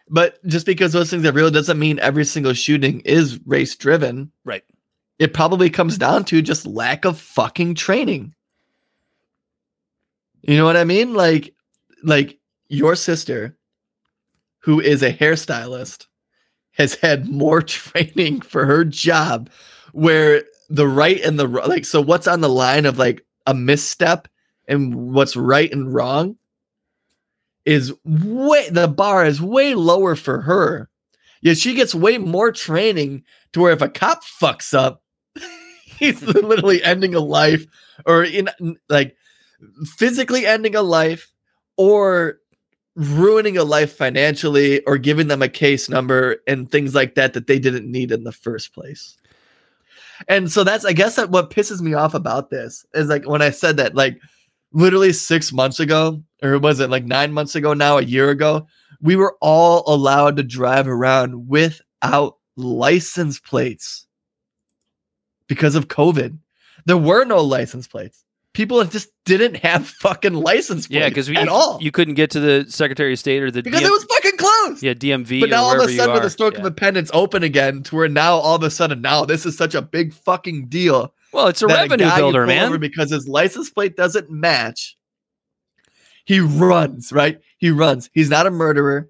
But just because those things are real doesn't mean every single shooting is race driven.
Right.
It probably comes down to just lack of fucking training. You know what I mean? Like like your sister who is a hairstylist has had more training for her job where the right and the like so what's on the line of like a misstep and what's right and wrong is way the bar is way lower for her. Yet she gets way more training to where if a cop fucks up, he's literally ending a life or in like physically ending a life or ruining a life financially or giving them a case number and things like that that they didn't need in the first place. And so that's I guess that what pisses me off about this is like when I said that like literally 6 months ago or was it like 9 months ago now a year ago we were all allowed to drive around without license plates because of COVID. There were no license plates. People just didn't have fucking license plates
Yeah, because
at all
you couldn't get to the Secretary of State or the
because
DM
it was fucking closed.
yeah DMV.
but now all of a sudden, with the stroke
Yeah.
of a pen, it's open again to where now all of a sudden now this is such a big fucking deal.
well, it's a revenue
you
builder, man.
because his license plate doesn't match. He runs, right? He runs. He's not a murderer.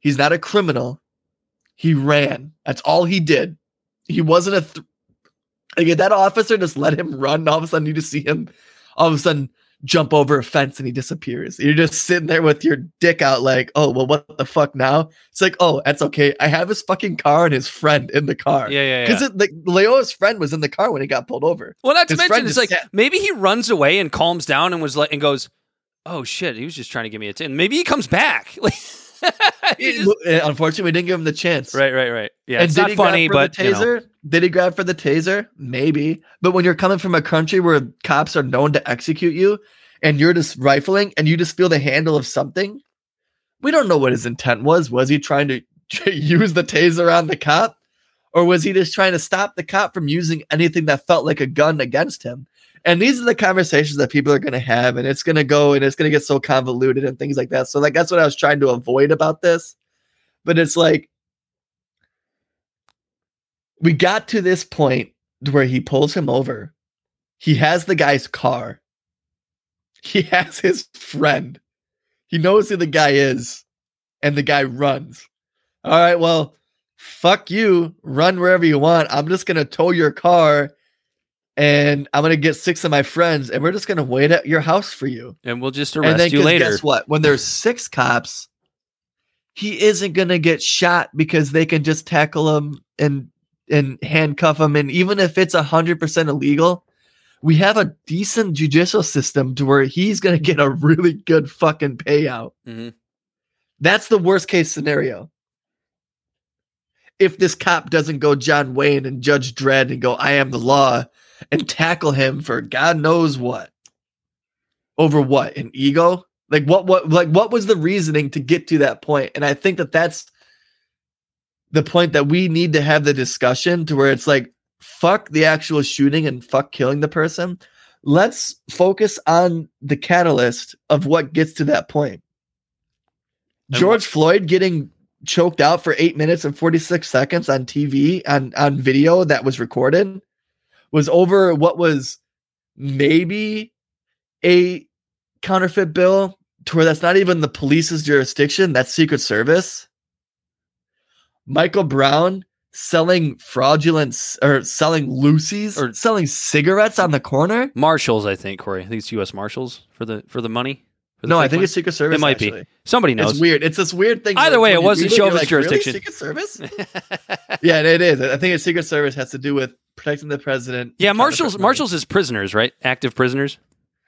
He's not a criminal. He ran. That's all he did. He wasn't a. Th- like if that officer just let him run. All of a sudden, you just see him. All of a sudden, jump over a fence and he disappears. You're just sitting there with your dick out, like, oh well, what the fuck now? It's like, oh, that's okay. I have his fucking car and his friend in the car.
Yeah, yeah,
Because
yeah.
like Leo's friend was in the car when he got pulled over.
Well, not to
his
mention, it's like
sat-
maybe he runs away and calms down and was like and goes, "Oh shit, he was just trying to give me a tin." Maybe he comes back. Like, just-
Unfortunately, we didn't give him the chance.
right, right, right. Yeah,
and
it's not funny, but
the
you know.
taser? Did he grab for the taser? Maybe. But when you're coming from a country where cops are known to execute you, and you're just rifling, and you just feel the handle of something, we don't know what his intent was. Was he trying to use the taser on the cop, or was he just trying to stop the cop from using anything that felt like a gun against him? And these are the conversations that people are going to have, and it's going to go and it's going to get so convoluted and things like that. So, like, that's what I was trying to avoid about this. But it's like, we got to this point where he pulls him over. He has the guy's car. He has his friend. He knows who the guy is. And the guy runs. All right, well, fuck you. Run wherever you want. I'm just going to tow your car and I'm going to get six of my friends and we're just going to wait at your house for you.
and we'll just
and
arrest
then
you later.
guess what? When there's six cops, he isn't gonna get shot because they can just tackle him and and handcuff him. And even if it's a hundred percent illegal, we have a decent judicial system to where he's gonna get a really good fucking payout.
Mhm.
That's the worst case scenario. If this cop doesn't go John Wayne and Judge Dredd and go, I am the law, and tackle him for God knows what. Over what? An ego? Like what what like what was the reasoning to get to that point? And I think that that's the point that we need to have the discussion to where it's like fuck the actual shooting and fuck killing the person. Let's focus on the catalyst of what gets to that point. George Floyd getting choked out for 8 minutes and 46 seconds on TV on on video that was recorded was over what was maybe a counterfeit bill to where that's not even the police's jurisdiction, that's Secret Service. Michael Brown selling fraudulent or selling loosies
Or-
selling cigarettes on the corner.
Marshals, I think, Corey. I think it's U.S. Marshals for the for the money.
No, I think
money?
it's Secret Service.
It might
actually.
be. Somebody knows.
It's weird. It's this weird thing.
Either way, it wasn't show
you're
of
"Really?
jurisdiction."
Secret Service. yeah, it is. I think it's Secret Service has to do with protecting the president.
yeah, marshals. Marshals is prisoners, right? Active prisoners.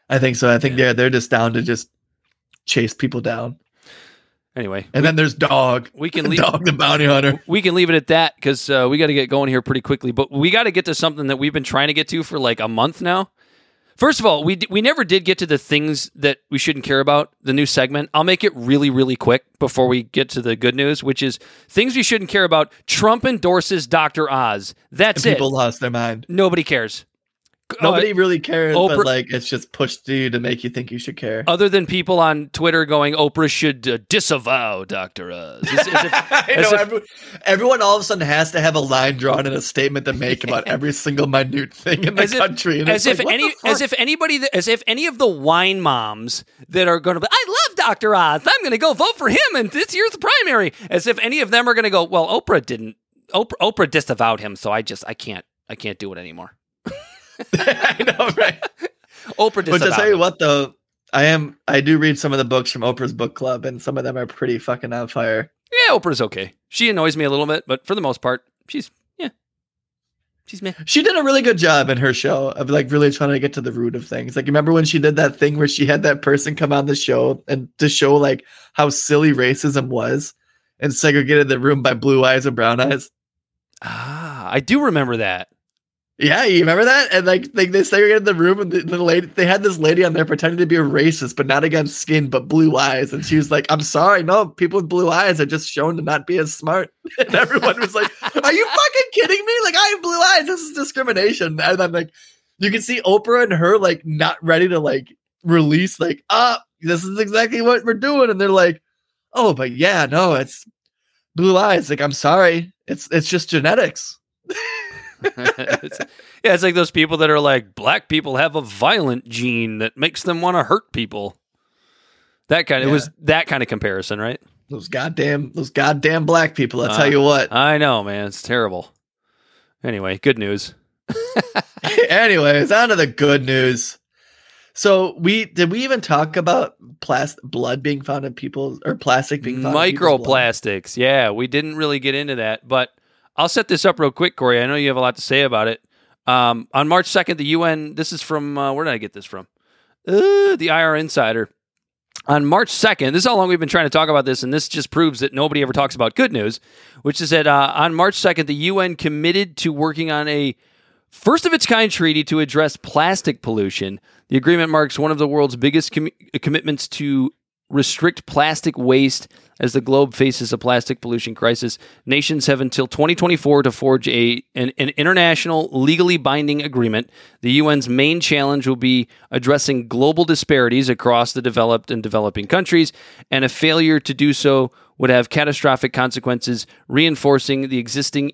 I think so. I think
Yeah.
they're they're just down to just chase people down.
Anyway,
And then there's Dog.
we can leave.
Dog the bounty hunter.
we can leave it at that because uh, we got to get going here pretty quickly. But we got to get to something that we've been trying to get to for like a month now. First of all, we d- we never did get to the things that we shouldn't care about. The new segment. I'll make it really really quick before we get to the good news, which is things we shouldn't care about. Trump endorses Dr. Oz. That's
People
it.
People lost their mind.
Nobody cares. Uh,
Nobody really cares,
Oprah-
but like it's just pushed to you to make you think you should care.
other than people on Twitter going, Oprah should uh, disavow Dr. Oz. As- as if-
know
if-
every- everyone all of a sudden has to have a line drawn and a statement to make about every single minute thing in the
as if,
country. and
as if
like,
any as if anybody that, as if any of the wine moms that are going to be I love Dr. Oz. I'm going to go vote for him and this year's primary. As if any of them are going to go, well, Oprah didn't Oprah, Oprah disavowed him, so I just I can't I can't do it anymore.
I know, right?
Oprah
But to tell you what, though, I am I do read some of the books from Oprah's book club, and some of them are pretty fucking on fire.
Yeah, Oprah's okay. She annoys me a little bit, but for the most part, she's yeah. She's meh.
She did a really good job in her show of like really trying to get to the root of things. Like, remember when she did that thing where she had that person come on the show and to show like how silly racism was and segregated the room by blue eyes and brown eyes?
Ah, I do remember that.
Yeah, you remember that? And like they, they segregated in the room, and the, the lady they had this lady on there pretending to be a racist, but not against skin, but blue eyes. And she was like, "I'm sorry, no, people with blue eyes are just shown to not be as smart." And everyone was like, "Are you fucking kidding me? Like I have blue eyes. This is discrimination." And I'm like, you can see Oprah and her like not ready to like release like, "Ah, this is exactly what we're doing," and they're like, "Oh, but yeah, no, it's blue eyes. Like I'm sorry, it's it's just genetics."
It's- yeah, it's like those people that are like black people have a violent gene that makes them want to hurt people. That kind of it was that kind of comparison, right?
Those goddamn those goddamn black people. I
Uh,
tell you what.
I know, man. It's terrible. Anyway, good news.
Anyways, on to the good news. So we did we even talk about plastic blood being found in people or plastic being found?
Microplastics. Yeah, we didn't really get into that, but I'll set this up real quick, Corey. I know you have a lot to say about it. Um, on March 2nd, the UN, this is from, uh, where did I get this from? Uh, the IR Insider. On March 2nd, this is how long we've been trying to talk about this, and this just proves that nobody ever talks about good news, which is that uh, on March 2nd, the UN committed to working on a first of its kind treaty to address plastic pollution. The agreement marks one of the world's biggest com- commitments to restrict plastic waste as the globe faces a plastic pollution crisis. Nations have until 2024 to forge a an, an, international legally binding agreement. The UN's main challenge will be addressing global disparities across the developed and developing countries, and a failure to do so would have catastrophic consequences, reinforcing the existing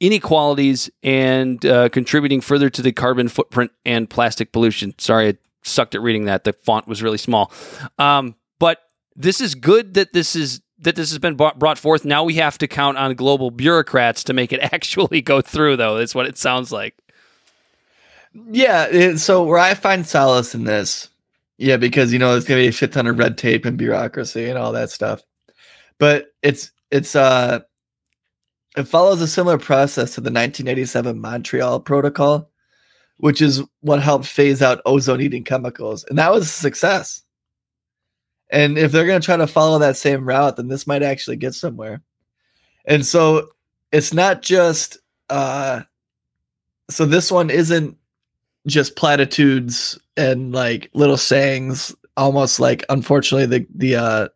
inequalities and uh, contributing further to the carbon footprint and plastic pollution. Sorry, I sucked at reading that. The font was really small. Um, but this is good that this is that this has been brought forth. Now we have to count on global bureaucrats to make it actually go through, though. That's what it sounds like.
Yeah. So where I find solace in this, yeah, because you know there's gonna be a shit ton of red tape and bureaucracy and all that stuff, but it's it's uh it follows a similar process to the 1987 Montreal Protocol, which is what helped phase out ozone-eating chemicals, and that was a success. And if they're going to try to follow that same route, then this might actually get somewhere. And so it's not just uh so this one isn't just platitudes and like little sayings almost like unfortunately the the uh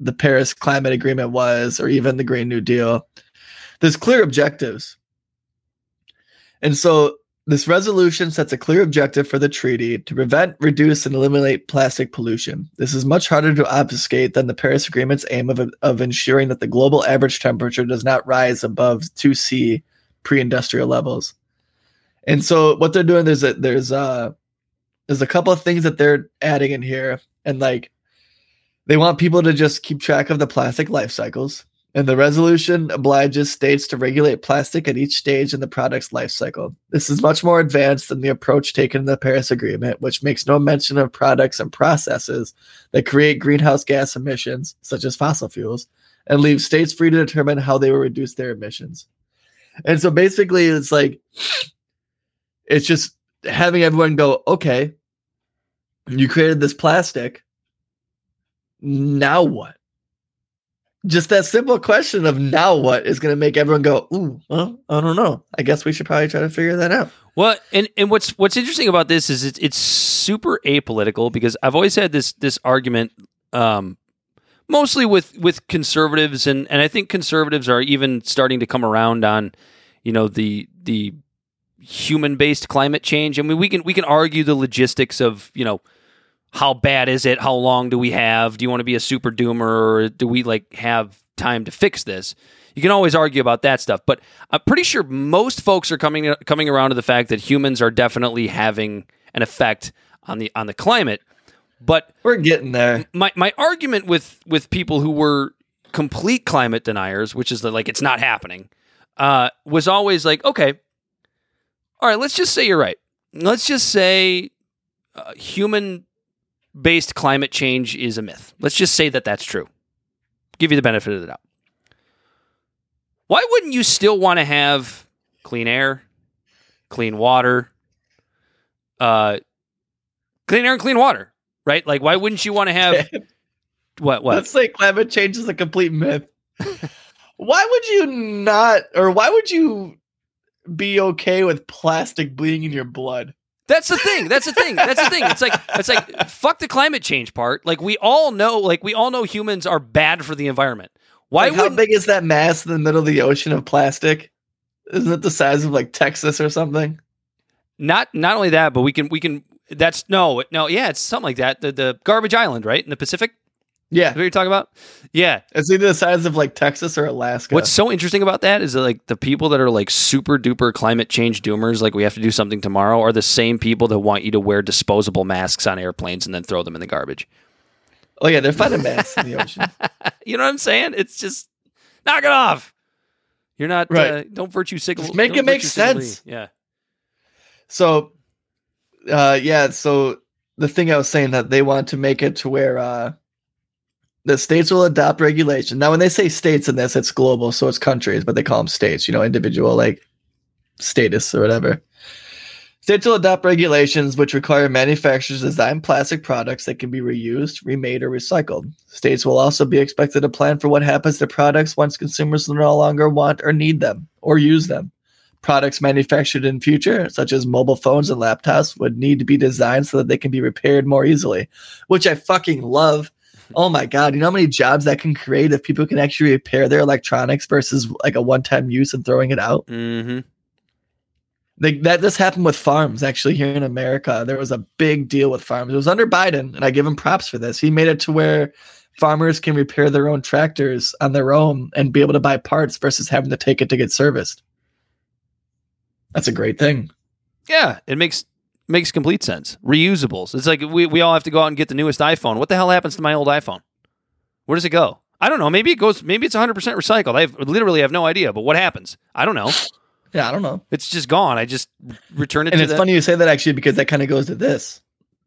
the Paris climate agreement was or even the Green New Deal. There's clear objectives. And so this resolution sets a clear objective for the treaty to prevent, reduce, and eliminate plastic pollution. This is much harder to obfuscate than the Paris Agreement's aim of, of ensuring that the global average temperature does not rise above 2C pre industrial levels. And so, what they're doing is that there's, uh, there's a couple of things that they're adding in here. And like, they want people to just keep track of the plastic life cycles. And the resolution obliges states to regulate plastic at each stage in the product's life cycle. This is much more advanced than the approach taken in the Paris Agreement, which makes no mention of products and processes that create greenhouse gas emissions, such as fossil fuels, and leaves states free to determine how they will reduce their emissions. And so basically, it's like, it's just having everyone go, okay, you created this plastic. Now what? Just that simple question of now what is going to make everyone go, ooh, well, I don't know. I guess we should probably try to figure that out.
Well, and, and what's what's interesting about this is it's, it's super apolitical because I've always had this this argument, um, mostly with with conservatives, and and I think conservatives are even starting to come around on, you know, the the human based climate change. I mean, we can we can argue the logistics of you know how bad is it? How long do we have? Do you want to be a super doomer or do we like have time to fix this? You can always argue about that stuff, but I'm pretty sure most folks are coming coming around to the fact that humans are definitely having an effect on the on the climate. But
we're getting there.
My my argument with with people who were complete climate deniers, which is that like it's not happening, uh, was always like, okay, all right, let's just say you're right. Let's just say uh, human based climate change is a myth. Let's just say that that's true. Give you the benefit of the doubt. Why wouldn't you still want to have clean air, clean water, uh, clean air and clean water, right? Like, why wouldn't you want to have what? What?
Let's say climate change is a complete myth. why would you not, or why would you be okay with plastic bleeding in your blood?
That's the thing. That's the thing. That's the thing. It's like it's like fuck the climate change part. Like we all know, like we all know humans are bad for the environment. Why?
Like how big is that mass in the middle of the ocean of plastic? Isn't it the size of like Texas or something?
Not not only that, but we can we can. That's no no yeah, it's something like that. The the garbage island, right in the Pacific.
Yeah.
what you're talking about? Yeah.
It's either the size of like Texas or Alaska.
What's so interesting about that is that like the people that are like super duper climate change doomers, like we have to do something tomorrow, are the same people that want you to wear disposable masks on airplanes and then throw them in the garbage.
Oh yeah, they're finding masks in the ocean.
you know what I'm saying? It's just knock it off. You're not right. Uh, don't virtue signal.
Just make it make sense.
Yeah.
So, uh, yeah. So the thing I was saying that they want to make it to where uh, the states will adopt regulation. Now, when they say states in this, it's global, so it's countries, but they call them states. You know, individual like status or whatever. States will adopt regulations which require manufacturers to design plastic products that can be reused, remade, or recycled. States will also be expected to plan for what happens to products once consumers no longer want or need them or use them. Products manufactured in future, such as mobile phones and laptops, would need to be designed so that they can be repaired more easily, which I fucking love. Oh my god, you know how many jobs that can create if people can actually repair their electronics versus like a one-time use and throwing it out?
Mm-hmm.
Like that this happened with farms actually here in America. There was a big deal with farms. It was under Biden, and I give him props for this. He made it to where farmers can repair their own tractors on their own and be able to buy parts versus having to take it to get serviced. That's a great thing.
Yeah, it makes makes complete sense. Reusables. It's like we, we all have to go out and get the newest iPhone. What the hell happens to my old iPhone? Where does it go? I don't know. Maybe it goes. Maybe it's 100 percent recycled. I literally have no idea. But what happens? I don't know.
Yeah, I don't know.
It's just gone. I just return it.
And
to
it's
the-
funny you say that actually because that kind of goes to this.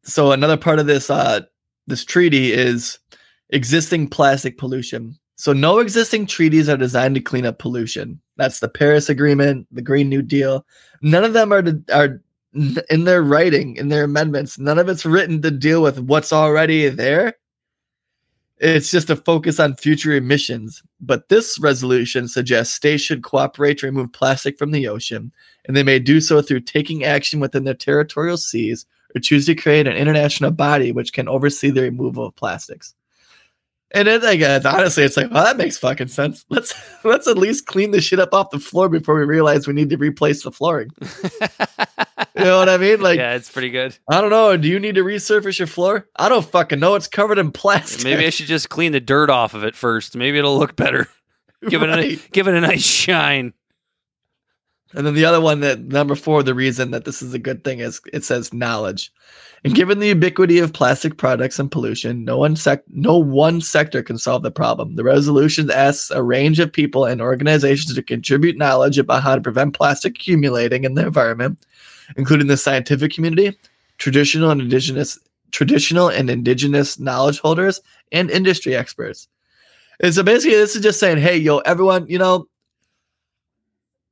So another part of this uh this treaty is existing plastic pollution. So no existing treaties are designed to clean up pollution. That's the Paris Agreement, the Green New Deal. None of them are to, are in their writing, in their amendments. None of it's written to deal with what's already there. It's just a focus on future emissions. But this resolution suggests states should cooperate to remove plastic from the ocean, and they may do so through taking action within their territorial seas or choose to create an international body which can oversee the removal of plastics. And then like, uh, honestly, it's like, well, that makes fucking sense. Let's let's at least clean the shit up off the floor before we realize we need to replace the flooring. You know what I mean? Like,
yeah, it's pretty good.
I don't know. Do you need to resurface your floor? I don't fucking know. It's covered in plastic.
Maybe I should just clean the dirt off of it first. Maybe it'll look better. Give it a give it a nice shine.
And then the other one that number four, the reason that this is a good thing is it says knowledge. And given the ubiquity of plastic products and pollution, no one sec- no one sector can solve the problem. The resolution asks a range of people and organizations to contribute knowledge about how to prevent plastic accumulating in the environment, including the scientific community, traditional and indigenous traditional and indigenous knowledge holders, and industry experts. And so basically, this is just saying, hey, yo, everyone, you know,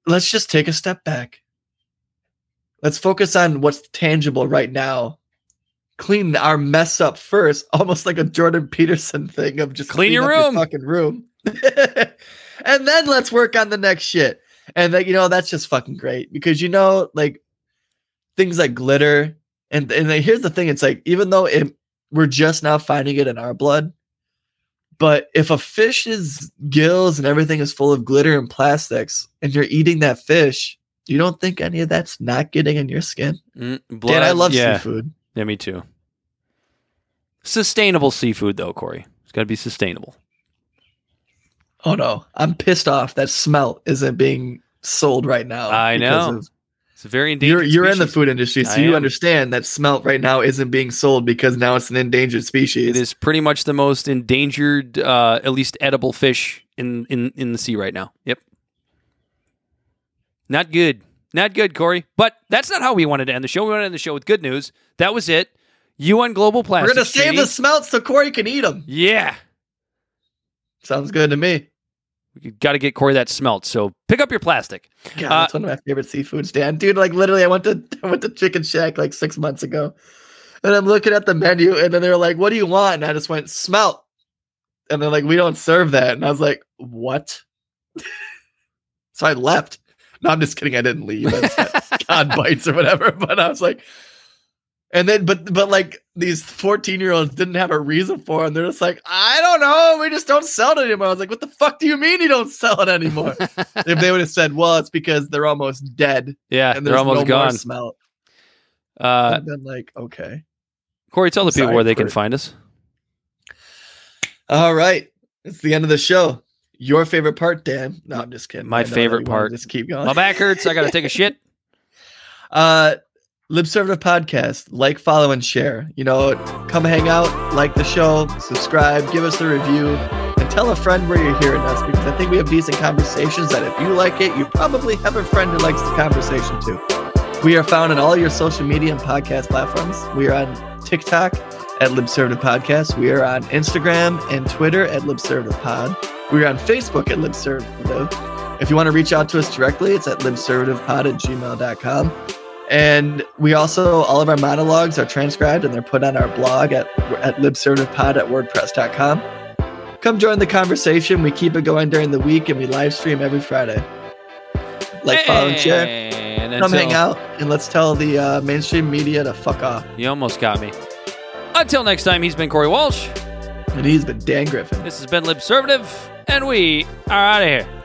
let's just take a step back. Let's focus on what's tangible right now. Clean our mess up first, almost like a Jordan Peterson thing of just
Clean your
up
room.
fucking room, and then let's work on the next shit. And that you know, that's just fucking great because you know, like things like glitter, and and like, here's the thing: it's like even though it, we're just now finding it in our blood, but if a fish's gills and everything is full of glitter and plastics, and you're eating that fish, you don't think any of that's not getting in your skin?
Mm,
Dan, I love
yeah.
seafood.
Yeah, me too. Sustainable seafood, though, Corey. It's got to be sustainable.
Oh no, I'm pissed off that smelt isn't being sold right now.
I know. It's a very
You're you're in the food industry, so
I
you
am.
understand that smelt right now isn't being sold because now it's an endangered species.
It is pretty much the most endangered, uh, at least edible fish in, in, in the sea right now. Yep. Not good. Not good, Corey. But that's not how we wanted to end the show. We wanted to end the show with good news. That was it. You UN Global
plastic.
We're
gonna save the smelts so Corey can eat them.
Yeah.
Sounds good to me.
We got to get Corey that smelt. So pick up your plastic.
God,
Uh,
that's one of my favorite seafoods, Dan. Dude, like literally, I went to I went to Chicken Shack like six months ago, and I'm looking at the menu, and then they're like, "What do you want?" And I just went smelt, and they're like, "We don't serve that," and I was like, "What?" so I left. No, I'm just kidding. I didn't leave. I God bites or whatever. But I was like, and then, but but like these 14 year olds didn't have a reason for it. And they're just like, I don't know. We just don't sell it anymore. I was like, what the fuck do you mean you don't sell it anymore? if they would have said, well, it's because they're almost dead
Yeah,
and
they're almost
no
gone.
smell.
Uh,
I've been like, okay.
Corey, tell the people where they can find us.
All right. It's the end of the show. Your favorite part, Dan? No, I'm just kidding.
My
I know that
favorite part.
Just keep going.
My back hurts. I got to take a shit.
Uh, Libservative Podcast. Like, follow, and share. You know, come hang out, like the show, subscribe, give us a review, and tell a friend where you're hearing us because I think we have decent conversations that if you like it, you probably have a friend who likes the conversation too. We are found on all your social media and podcast platforms. We are on TikTok at Libservative Podcast. We are on Instagram and Twitter at Libservative Pod. We're on Facebook at Libservative. If you want to reach out to us directly, it's at libservativepod at gmail.com. And we also, all of our monologues are transcribed and they're put on our blog at, at libservativepod at wordpress.com. Come join the conversation. We keep it going during the week and we live stream every Friday. Like, follow, and share.
And
Come hang out and let's tell the uh, mainstream media to fuck off.
You almost got me. Until next time, he's been Corey Walsh.
And he's been Dan Griffin.
This has been Libservative, and we are out of here.